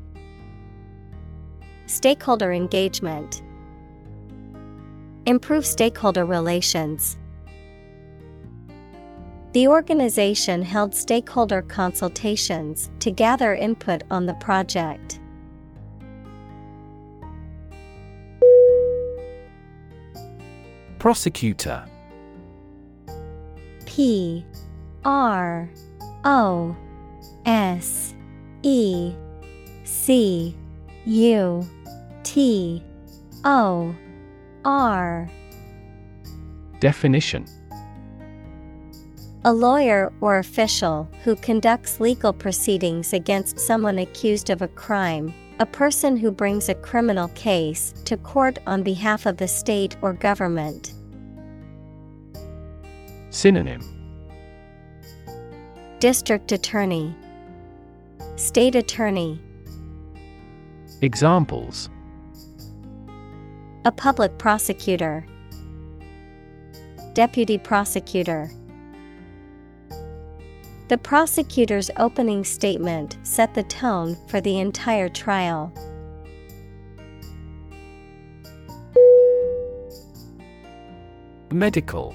Stakeholder engagement. Improve stakeholder relations. The organization held stakeholder consultations to gather input on the project. Prosecutor P R O S E C U T O R. Definition. A lawyer or official who conducts legal proceedings against someone accused of a crime, a person who brings a criminal case to court on behalf of the state or government. Synonym. District Attorney, State Attorney, Examples. A public prosecutor, Deputy Prosecutor. The prosecutor's opening statement set the tone for the entire trial. Medical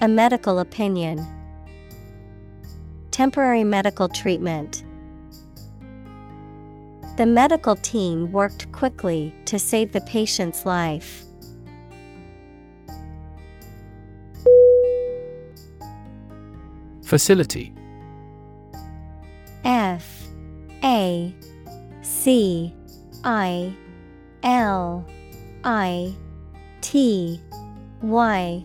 A medical opinion. Temporary medical treatment. The medical team worked quickly to save the patient's life. Facility. F. A. C. I. L. I. T. Y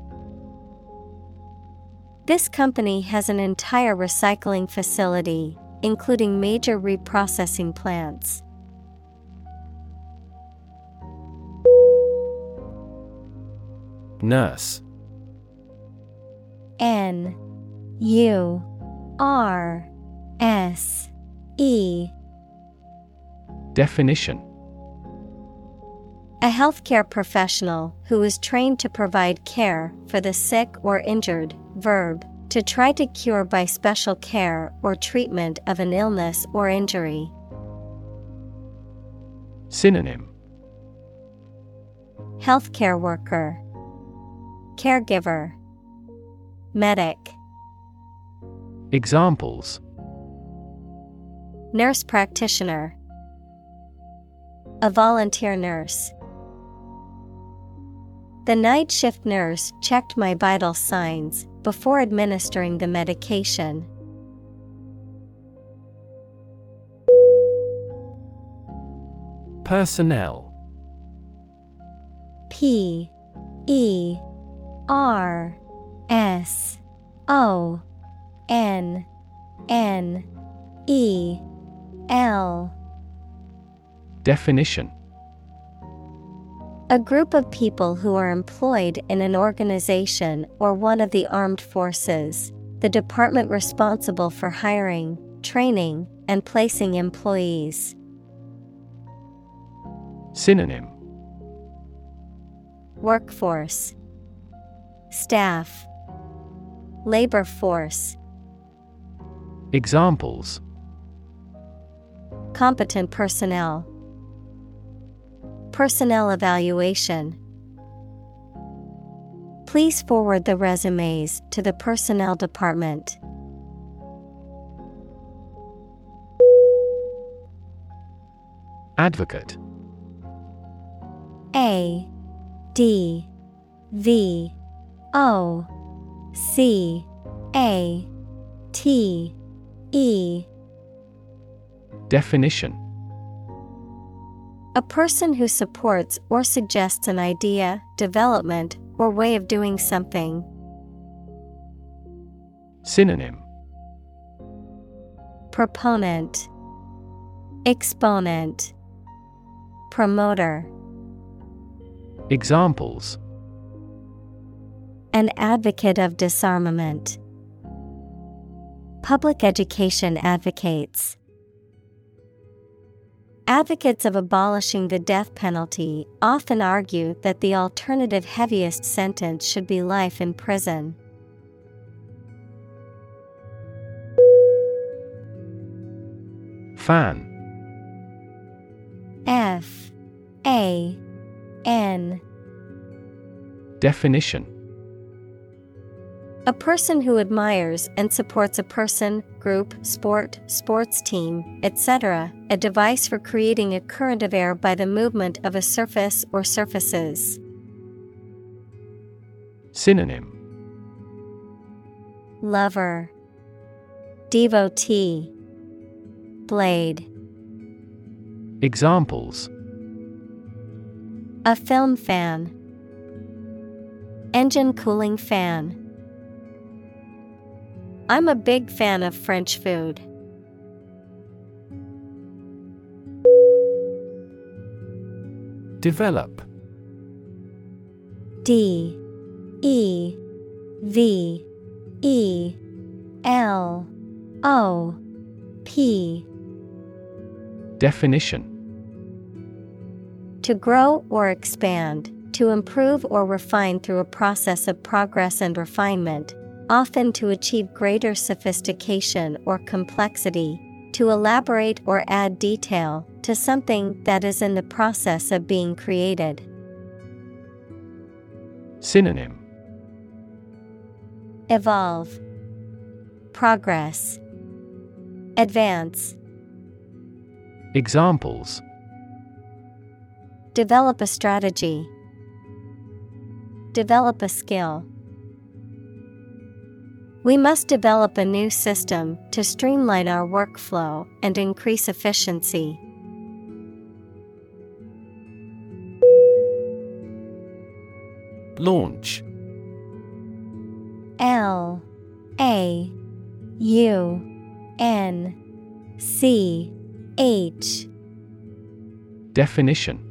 This company has an entire recycling facility including major reprocessing plants. Nurse. N U R S E. Definition. A healthcare professional who is trained to provide care for the sick or injured, verb, to try to cure by special care or treatment of an illness or injury. Synonym Healthcare worker, Caregiver, Medic, Examples Nurse practitioner, A volunteer nurse. The night shift nurse checked my vital signs before administering the medication. Personnel. P E R S O N N E L. Definition A group of people who are employed in an organization or one of the armed forces, the department responsible for hiring, training, and placing employees. Synonym. Workforce. Staff. Labor force. Examples. Competent personnel Personnel evaluation. Please forward the resumes to the personnel department. Advocate. A D V O C A T E. Definition A person who supports or suggests an idea, development, or way of doing something. Synonym Proponent Exponent Promoter Examples An advocate of disarmament. Public education advocates. Advocates of abolishing the death penalty often argue that the alternative heaviest sentence should be life in prison. Fan. F A N. Definition A person who admires and supports a person, group, sport, sports team, etc., a device for creating a current of air by the movement of a surface or surfaces. Synonym Lover, Devotee, Blade. Examples A film fan, Engine cooling fan. I'm a big fan of French food. Develop. D. E. V. E. L. O. P. Definition. To grow or expand, to improve or refine through a process of progress and refinement, often to achieve greater sophistication or complexity, to elaborate or add detail to something that is in the process of being created. Synonym Evolve, Progress, Advance. Examples Develop a strategy. Develop a skill. We must develop a new system to streamline our workflow and increase efficiency. Launch. L A U N C H. Definition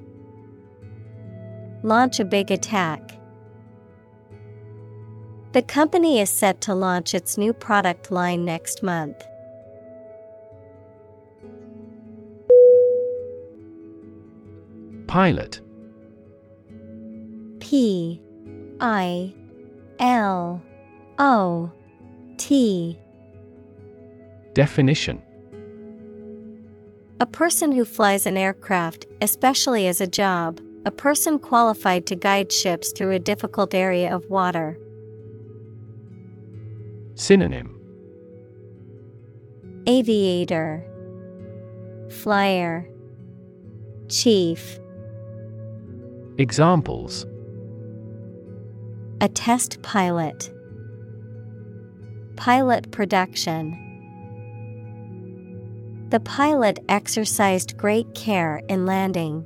Launch a big attack. The company is set to launch its new product line next month. Pilot P I L O T Definition A person who flies an aircraft, especially as a job, a person qualified to guide ships through a difficult area of water. Synonym. Aviator. Flyer. Chief. Examples. A test pilot. Pilot production. The pilot exercised great care in landing.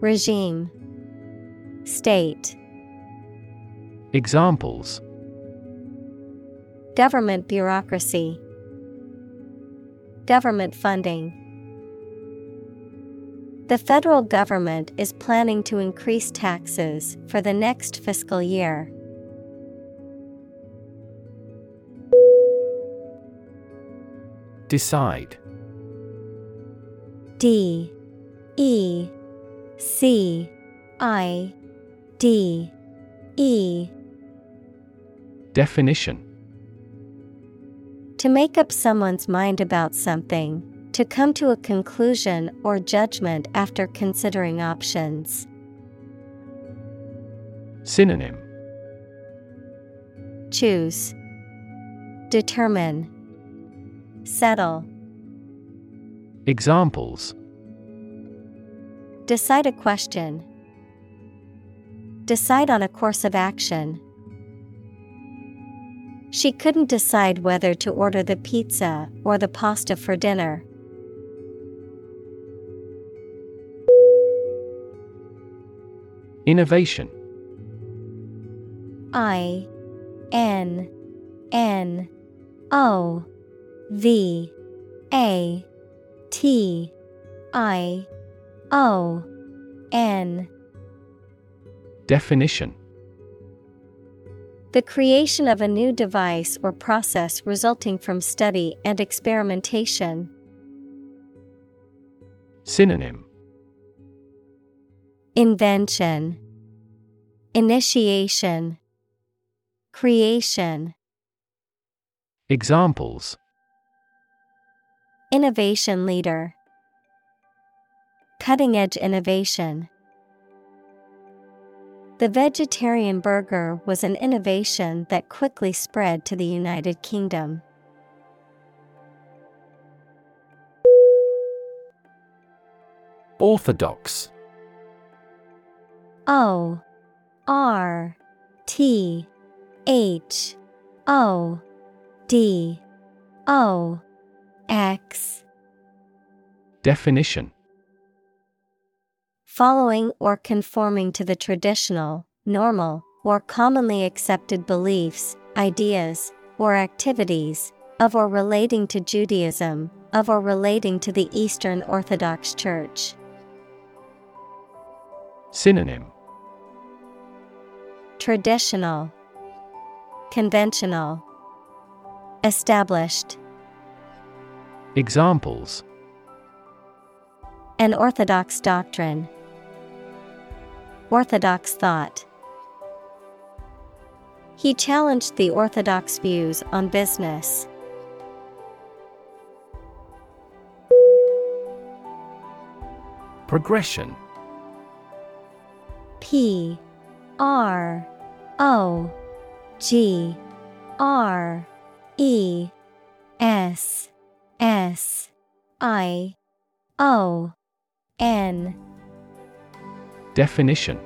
Regime. State. Examples. Government bureaucracy. Government funding. The federal government is planning to increase taxes for the next fiscal year. Decide. D E C I D E. Definition. To make up someone's mind about something, to come to a conclusion or judgment after considering options. Synonym. Choose, Determine, Settle. Examples Decide a question. Decide on a course of action. She couldn't decide whether to order the pizza or the pasta for dinner. Innovation I N N O V A T I O N. Definition. The creation of a new device or process resulting from study and experimentation. Synonym. Invention, Initiation, Creation, Examples. Innovation Leader, Cutting Edge Innovation. The vegetarian burger was an innovation that quickly spread to the United Kingdom. Orthodox O R T H O D O X Definition Following or conforming to the traditional, normal, or commonly accepted beliefs, ideas, or activities of or relating to Judaism, of or relating to the Eastern Orthodox Church. Synonym. Traditional, Conventional, Established. Examples. An orthodox doctrine, Orthodox thought. He challenged the orthodox views on business. Progression P R O G R E S S I O N Definition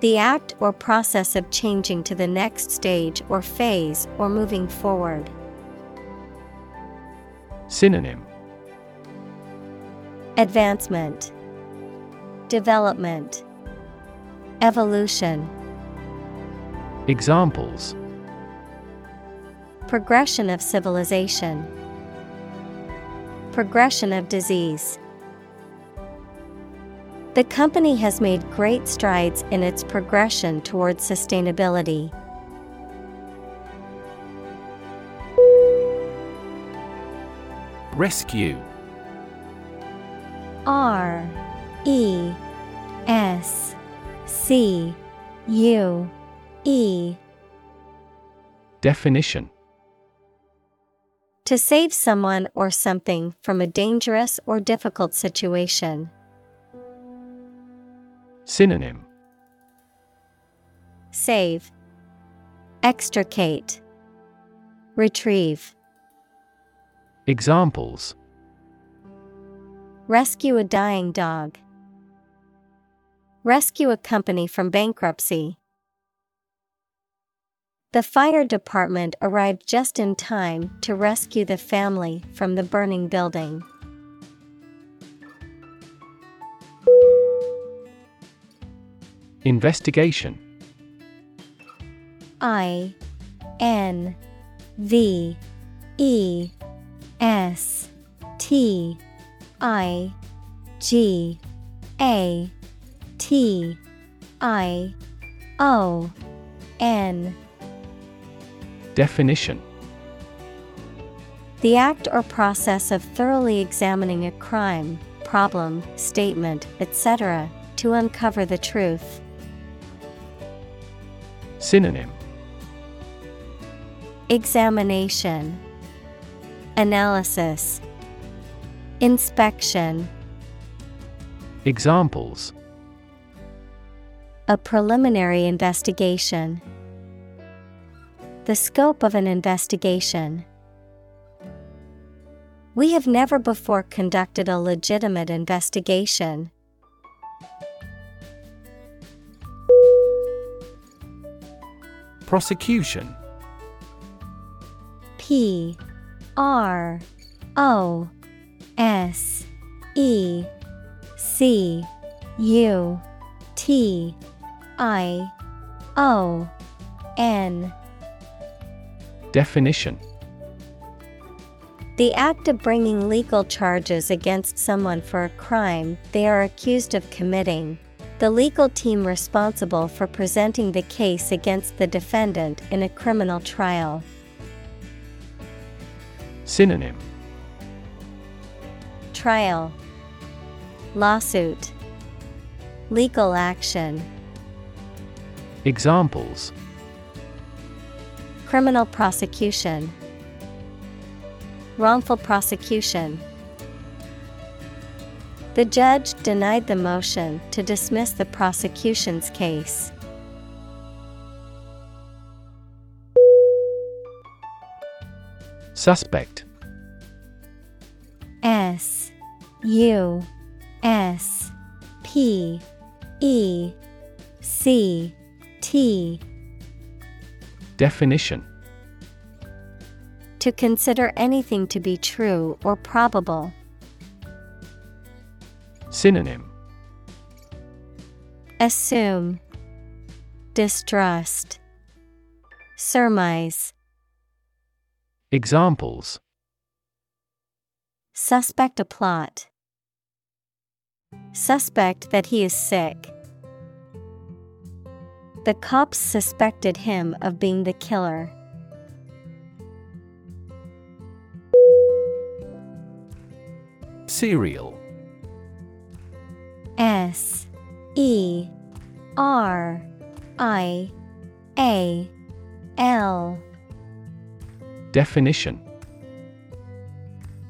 The act or process of changing to the next stage or phase or moving forward. Synonym Advancement, Development, Evolution. Examples Progression of civilization, Progression of disease. The company has made great strides in its progression towards sustainability. Rescue R E S C U E Definition To save someone or something from a dangerous or difficult situation. Synonym Save, Extricate, Retrieve. Examples Rescue a dying dog. Rescue a company from bankruptcy. The fire department arrived just in time to rescue the family from the burning building. Investigation I N V E S T I G A T I O N Definition The act or process of thoroughly examining a crime, problem, statement, etc., to uncover the truth. Synonym Examination, Analysis, Inspection. Examples A preliminary investigation. The scope of an investigation. We have never before conducted a legitimate investigation. Prosecution P R O S E C U T I O N Definition The act of bringing legal charges against someone for a crime they are accused of committing. The legal team responsible for presenting the case against the defendant in a criminal trial. Synonym. Trial. Lawsuit. Legal action. Examples. Criminal prosecution. Wrongful prosecution The judge denied the motion to dismiss the prosecution's case. Suspect S U S P E C T Definition To consider anything to be true or probable. Synonym Assume Distrust Surmise Examples Suspect a plot. Suspect that he is sick. The cops suspected him of being the killer. Serial S E R I A L. Definition.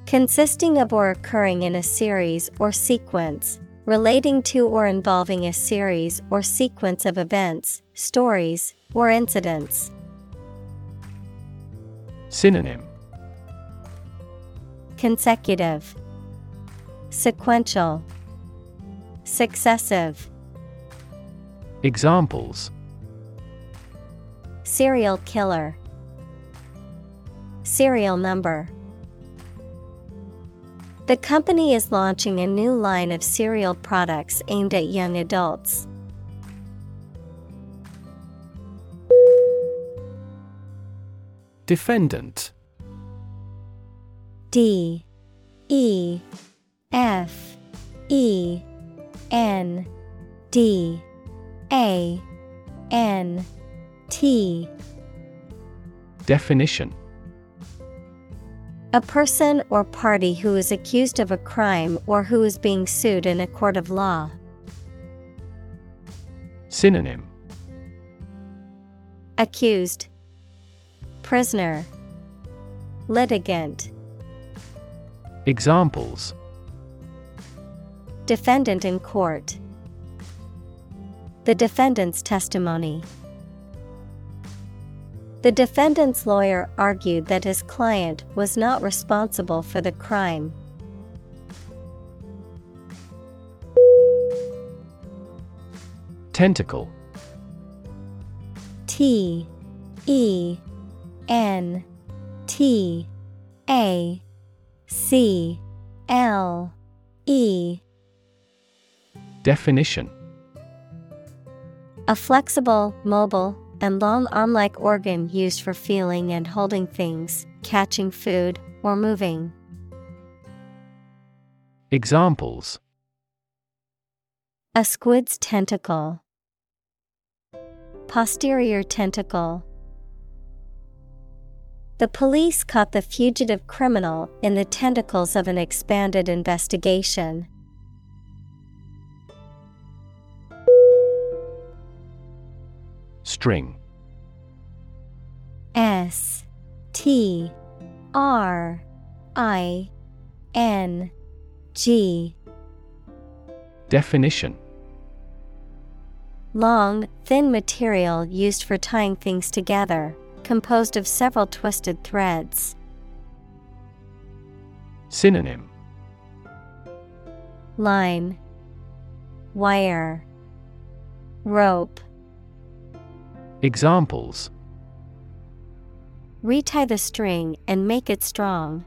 Consisting of or occurring in a series or sequence, relating to or involving a series or sequence of events, stories, or incidents. Synonym. Consecutive, Sequential, Successive. Examples Serial killer, Serial number. The company is launching a new line of cereal products aimed at young adults. Defendant D E F E N D A N T. Definition. A person or party who is accused of a crime or who is being sued in a court of law. Synonym. Accused. Prisoner. Litigant. Examples Defendant in court. The defendant's testimony. The defendant's lawyer argued that his client was not responsible for the crime. Tentacle T E N T A C L E Definition A flexible, mobile, and long arm like organ used for feeling and holding things, catching food, or moving. Examples A squid's tentacle. Posterior tentacle. The police caught the fugitive criminal in the tentacles of an expanded investigation. String. S T R I N G. Definition. Long, thin material used for tying things together, composed of several twisted threads. Synonym. Line, Wire, Rope. Examples Retie the string and make it strong.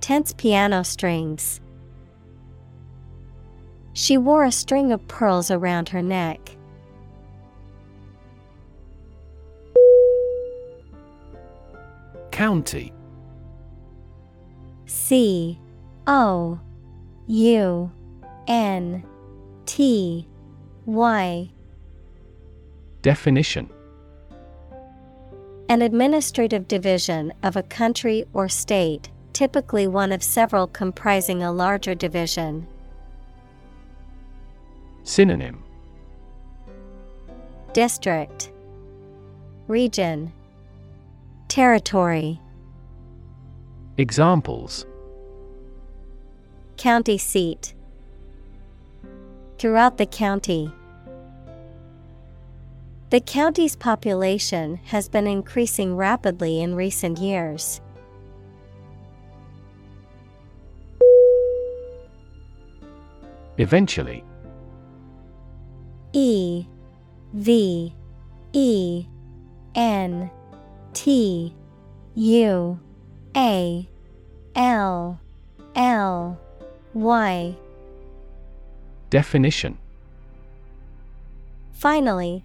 Tense piano strings. She wore a string of pearls around her neck. County C O U N T Y Definition An administrative division of a country or state, typically one of several comprising a larger division. Synonym District Region Territory Examples County seat Throughout the county. The county's population has been increasing rapidly in recent years. Eventually. E V E N T U A L L Y. Definition. Finally,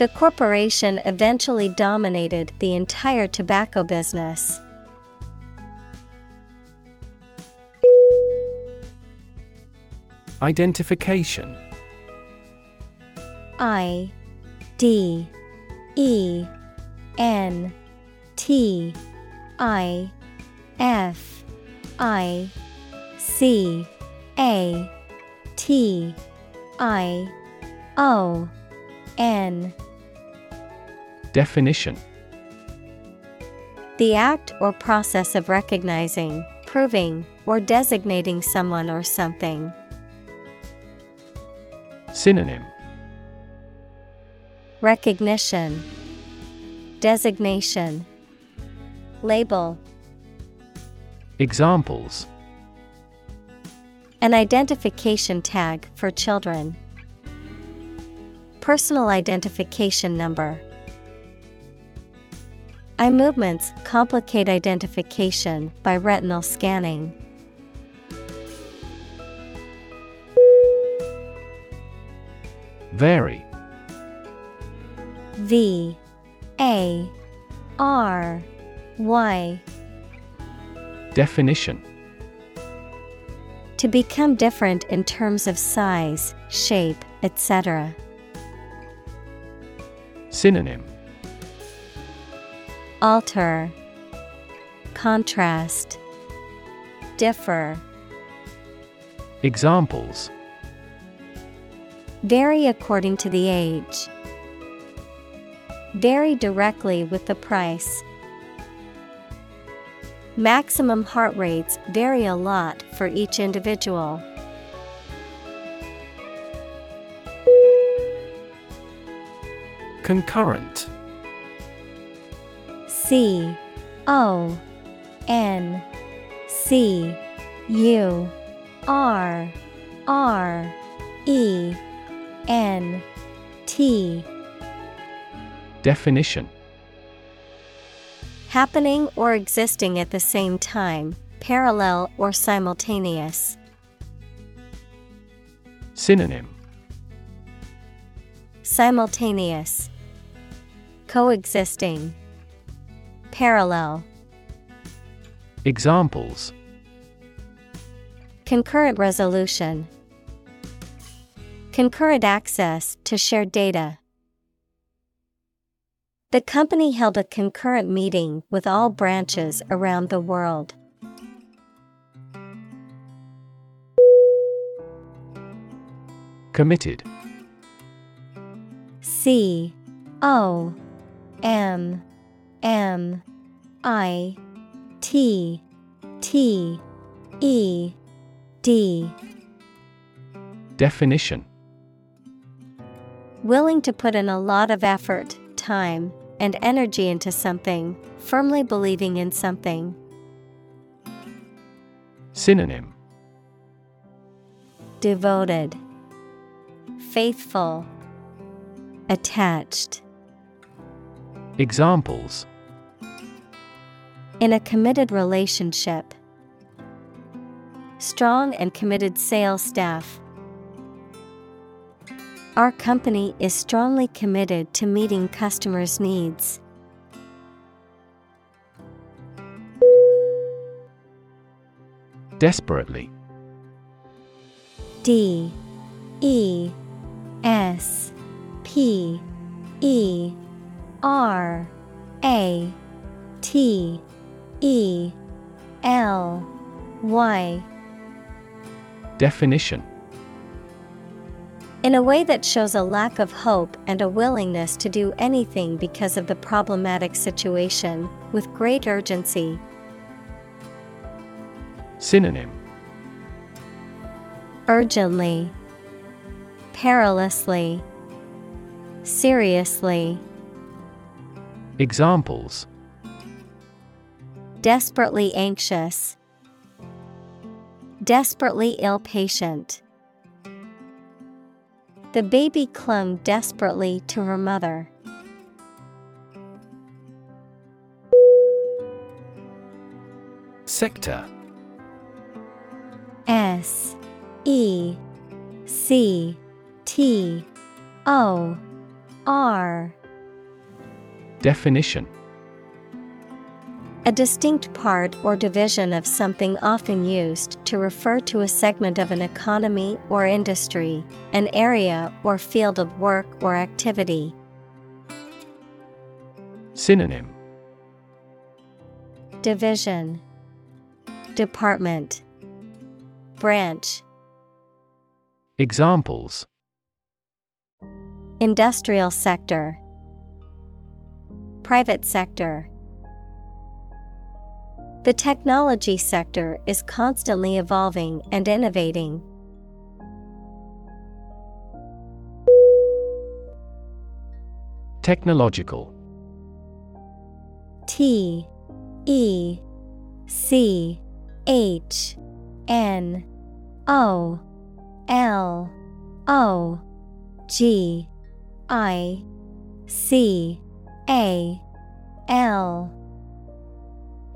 The corporation eventually dominated the entire tobacco business. Identification I D E N T I F I C A T I O N Definition The act or process of recognizing, proving, or designating someone or something. Synonym Recognition, Designation, Label. Examples An identification tag for children. Personal identification number. Eye movements complicate identification by retinal scanning. Vary. V. A. R. Y. Definition. To become different in terms of size, shape, etc. Synonym Alter, Contrast, Differ. Examples Vary according to the age. Vary directly with the price. Maximum heart rates vary a lot for each individual. Concurrent C O N C U R R E N T Definition. Happening or existing at the same time, parallel or simultaneous. Synonym. Simultaneous, Coexisting, Parallel. Examples Concurrent resolution, Concurrent access to shared data. The company held a concurrent meeting with all branches around the world. Committed C O M M I T T E D. Definition. Willing to put in a lot of effort, time, and energy into something, firmly believing in something. Synonym. Devoted, Faithful, Attached. Examples In a committed relationship, strong and committed sales staff. Our company is strongly committed to meeting customers' needs. Desperately D E S P E R A T E L Y. Definition. In a way that shows a lack of hope and a willingness to do anything because of the problematic situation, with great urgency. Synonym. Urgently, Perilously, Seriously, Examples Desperately anxious. Desperately ill patient. The baby clung desperately to her mother. Sector S E C T O R Definition a distinct part or division of something often used to refer to a segment of an economy or industry, an area or field of work or activity. Synonym. Division. Department. Branch. Examples. Industrial sector. Private sector The technology sector is constantly evolving and innovating. Technological T E C H N O L O G I C A L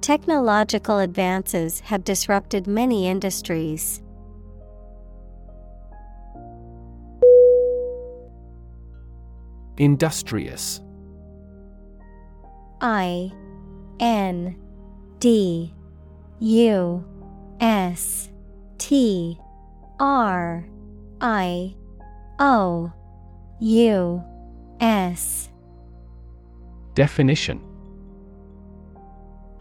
Technological advances have disrupted many industries. Industrious. I N D U S T R I O U S. Definition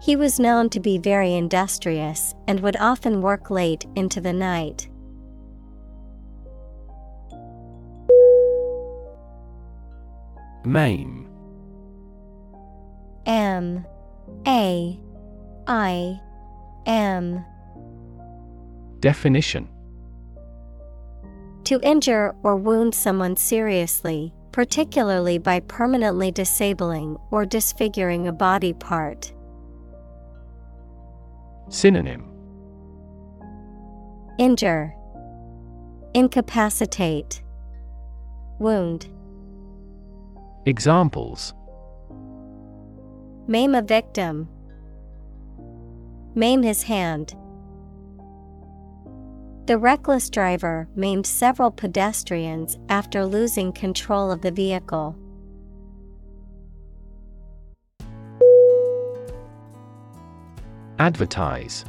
He was known to be very industrious and would often work late into the night. Maim M. A. I. M. Definition. To injure or wound someone seriously, particularly by permanently disabling or disfiguring a body part. Synonym Injure, Incapacitate, Wound. Examples Maim a victim. Maim his hand. The reckless driver maimed several pedestrians after losing control of the vehicle. Advertise.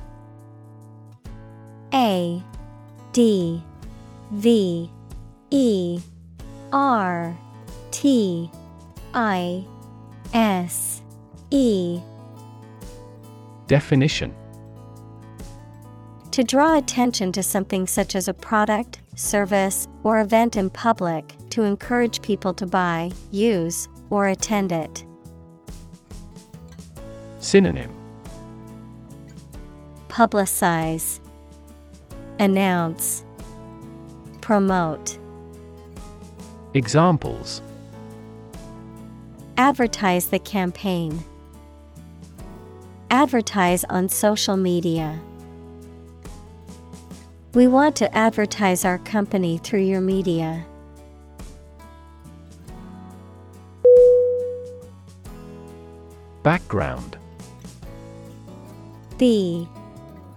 A D V E R T I S E. Definition. To draw attention to something such as a product, service, or event in public to encourage people to buy, use, or attend it. Synonym Publicize, Announce, Promote. Examples Advertise the campaign. Advertise on social media. We want to advertise our company through your media. Background B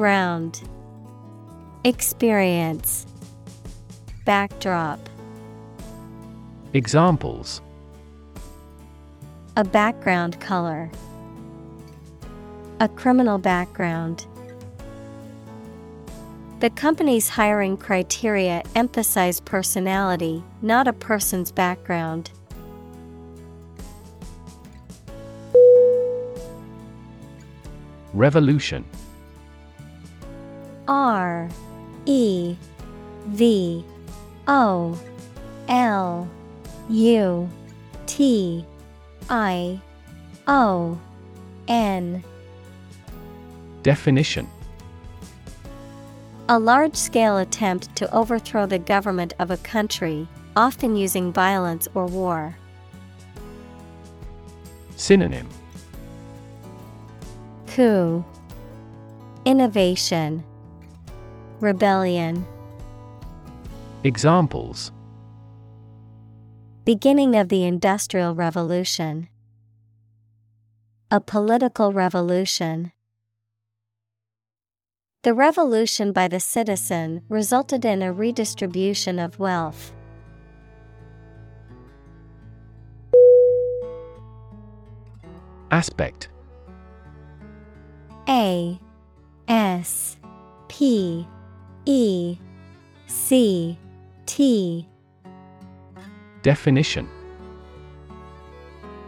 Ground Experience Backdrop. Examples. A background color. A criminal background. The company's hiring criteria emphasize personality, not a person's background. Revolution R E V O L U T I O N. Definition. A large scale attempt to overthrow the government of a country, often using violence or war. Synonym. Coup. Innovation Rebellion Examples Beginning of the Industrial Revolution A political revolution. The revolution by the citizen resulted in a redistribution of wealth. Aspect A S P E C T. Definition.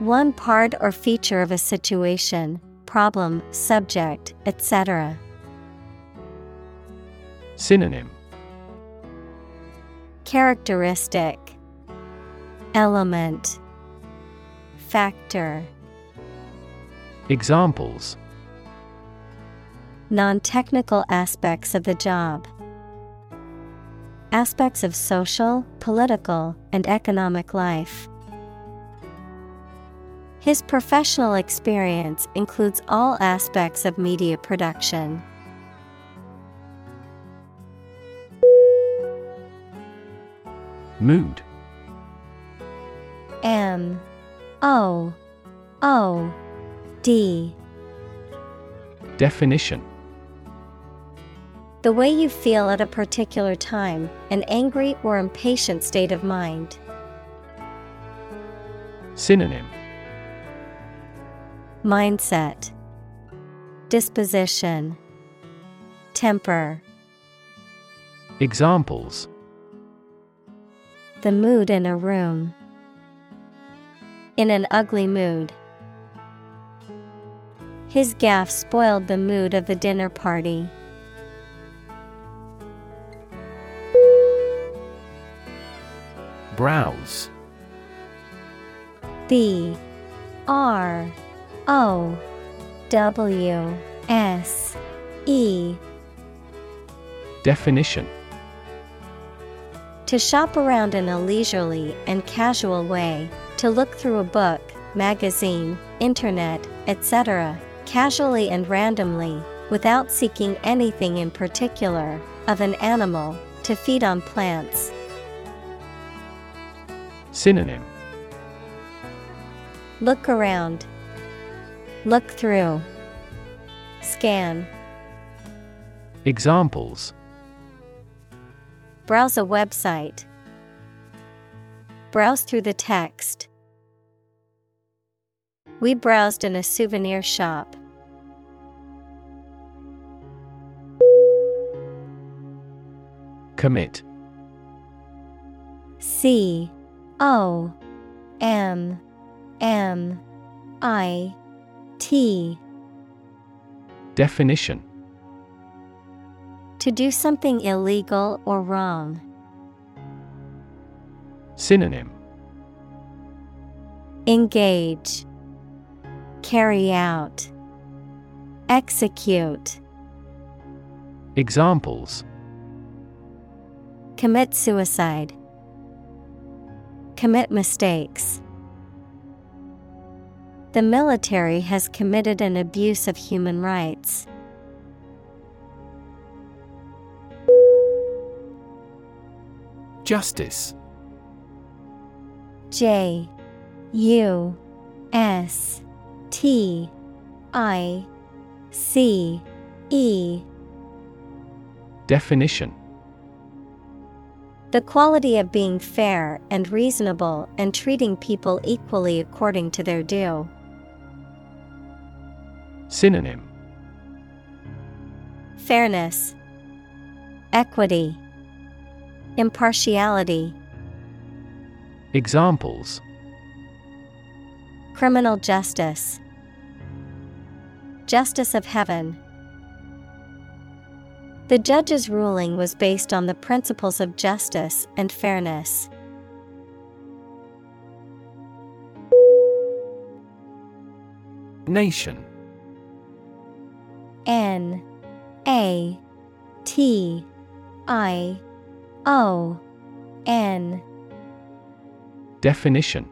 One part or feature of a situation, problem, subject, etc. Synonym. Characteristic. Element. Factor. Examples Non technical aspects of the job. Aspects of social, political, and economic life. His professional experience includes all aspects of media production. Mood M O O D Definition The way you feel at a particular time, an angry or impatient state of mind. Synonym Mindset Disposition Temper Examples The mood in a room. In an ugly mood. His gaffe spoiled the mood of the dinner party. Browse B R O W S E Definition To shop around in a leisurely and casual way, to look through a book, magazine, internet, etc., casually and randomly, without seeking anything in particular, of an animal, to feed on plants. Synonym Look around. Look through. Scan. Examples Browse a website. Browse through the text. We browsed in a souvenir shop. Commit C O M M I T Definition To do something illegal or wrong. Synonym Engage. Carry out. Execute. Examples Commit suicide. Commit mistakes. The military has committed an abuse of human rights. Justice J U S T I C E Definition The quality of being fair and reasonable and treating people equally according to their due. Synonym Fairness, Equity, Impartiality. Examples Criminal justice, Justice of Heaven. The judge's ruling was based on the principles of justice and fairness. Nation. N. A. T. I. O. N. Definition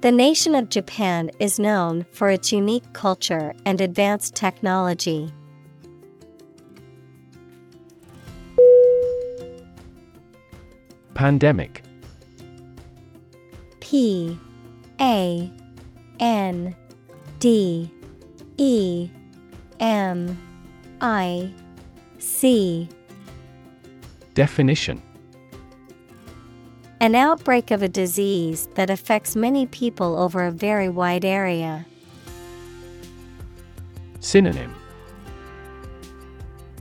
The nation of Japan is known for its unique culture and advanced technology. Pandemic. P A N D E M I C. Definition An outbreak of a disease that affects many people over a very wide area. Synonym.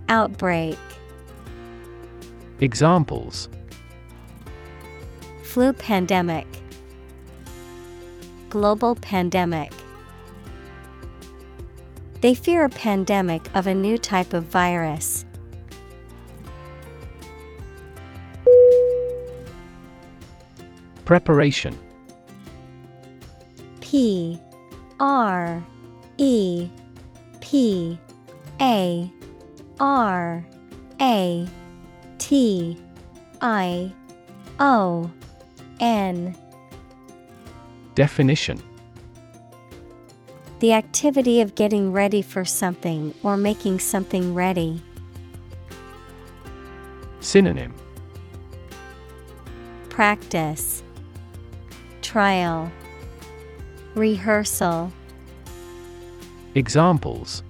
Outbreak. Examples. Flu pandemic. Global pandemic. They fear a pandemic of a new type of virus. Preparation. P R E P A R A T I O N. Definition. The activity of getting ready for something or making something ready. Synonym. Practice Trial Rehearsal Examples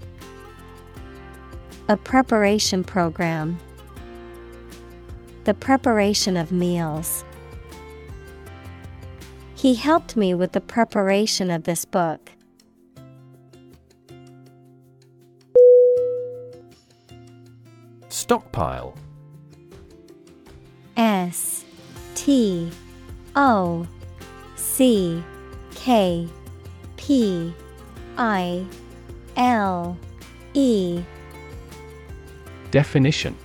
A preparation program. The preparation of meals. He helped me with the preparation of this book. Stockpile S T O C K P I L E Definition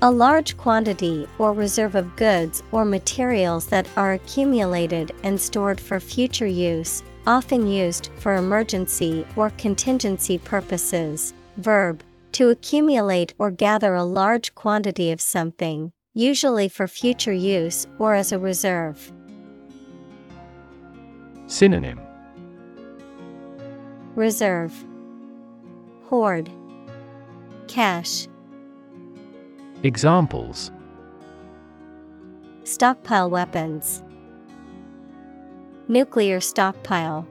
A large quantity or reserve of goods or materials that are accumulated and stored for future use, often used for emergency or contingency purposes. Verb To accumulate or gather a large quantity of something, usually for future use or as a reserve. Synonym. Reserve. Hoard. Cache. Examples. Stockpile weapons. Nuclear stockpile.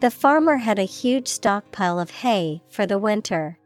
The farmer had a huge stockpile of hay for the winter.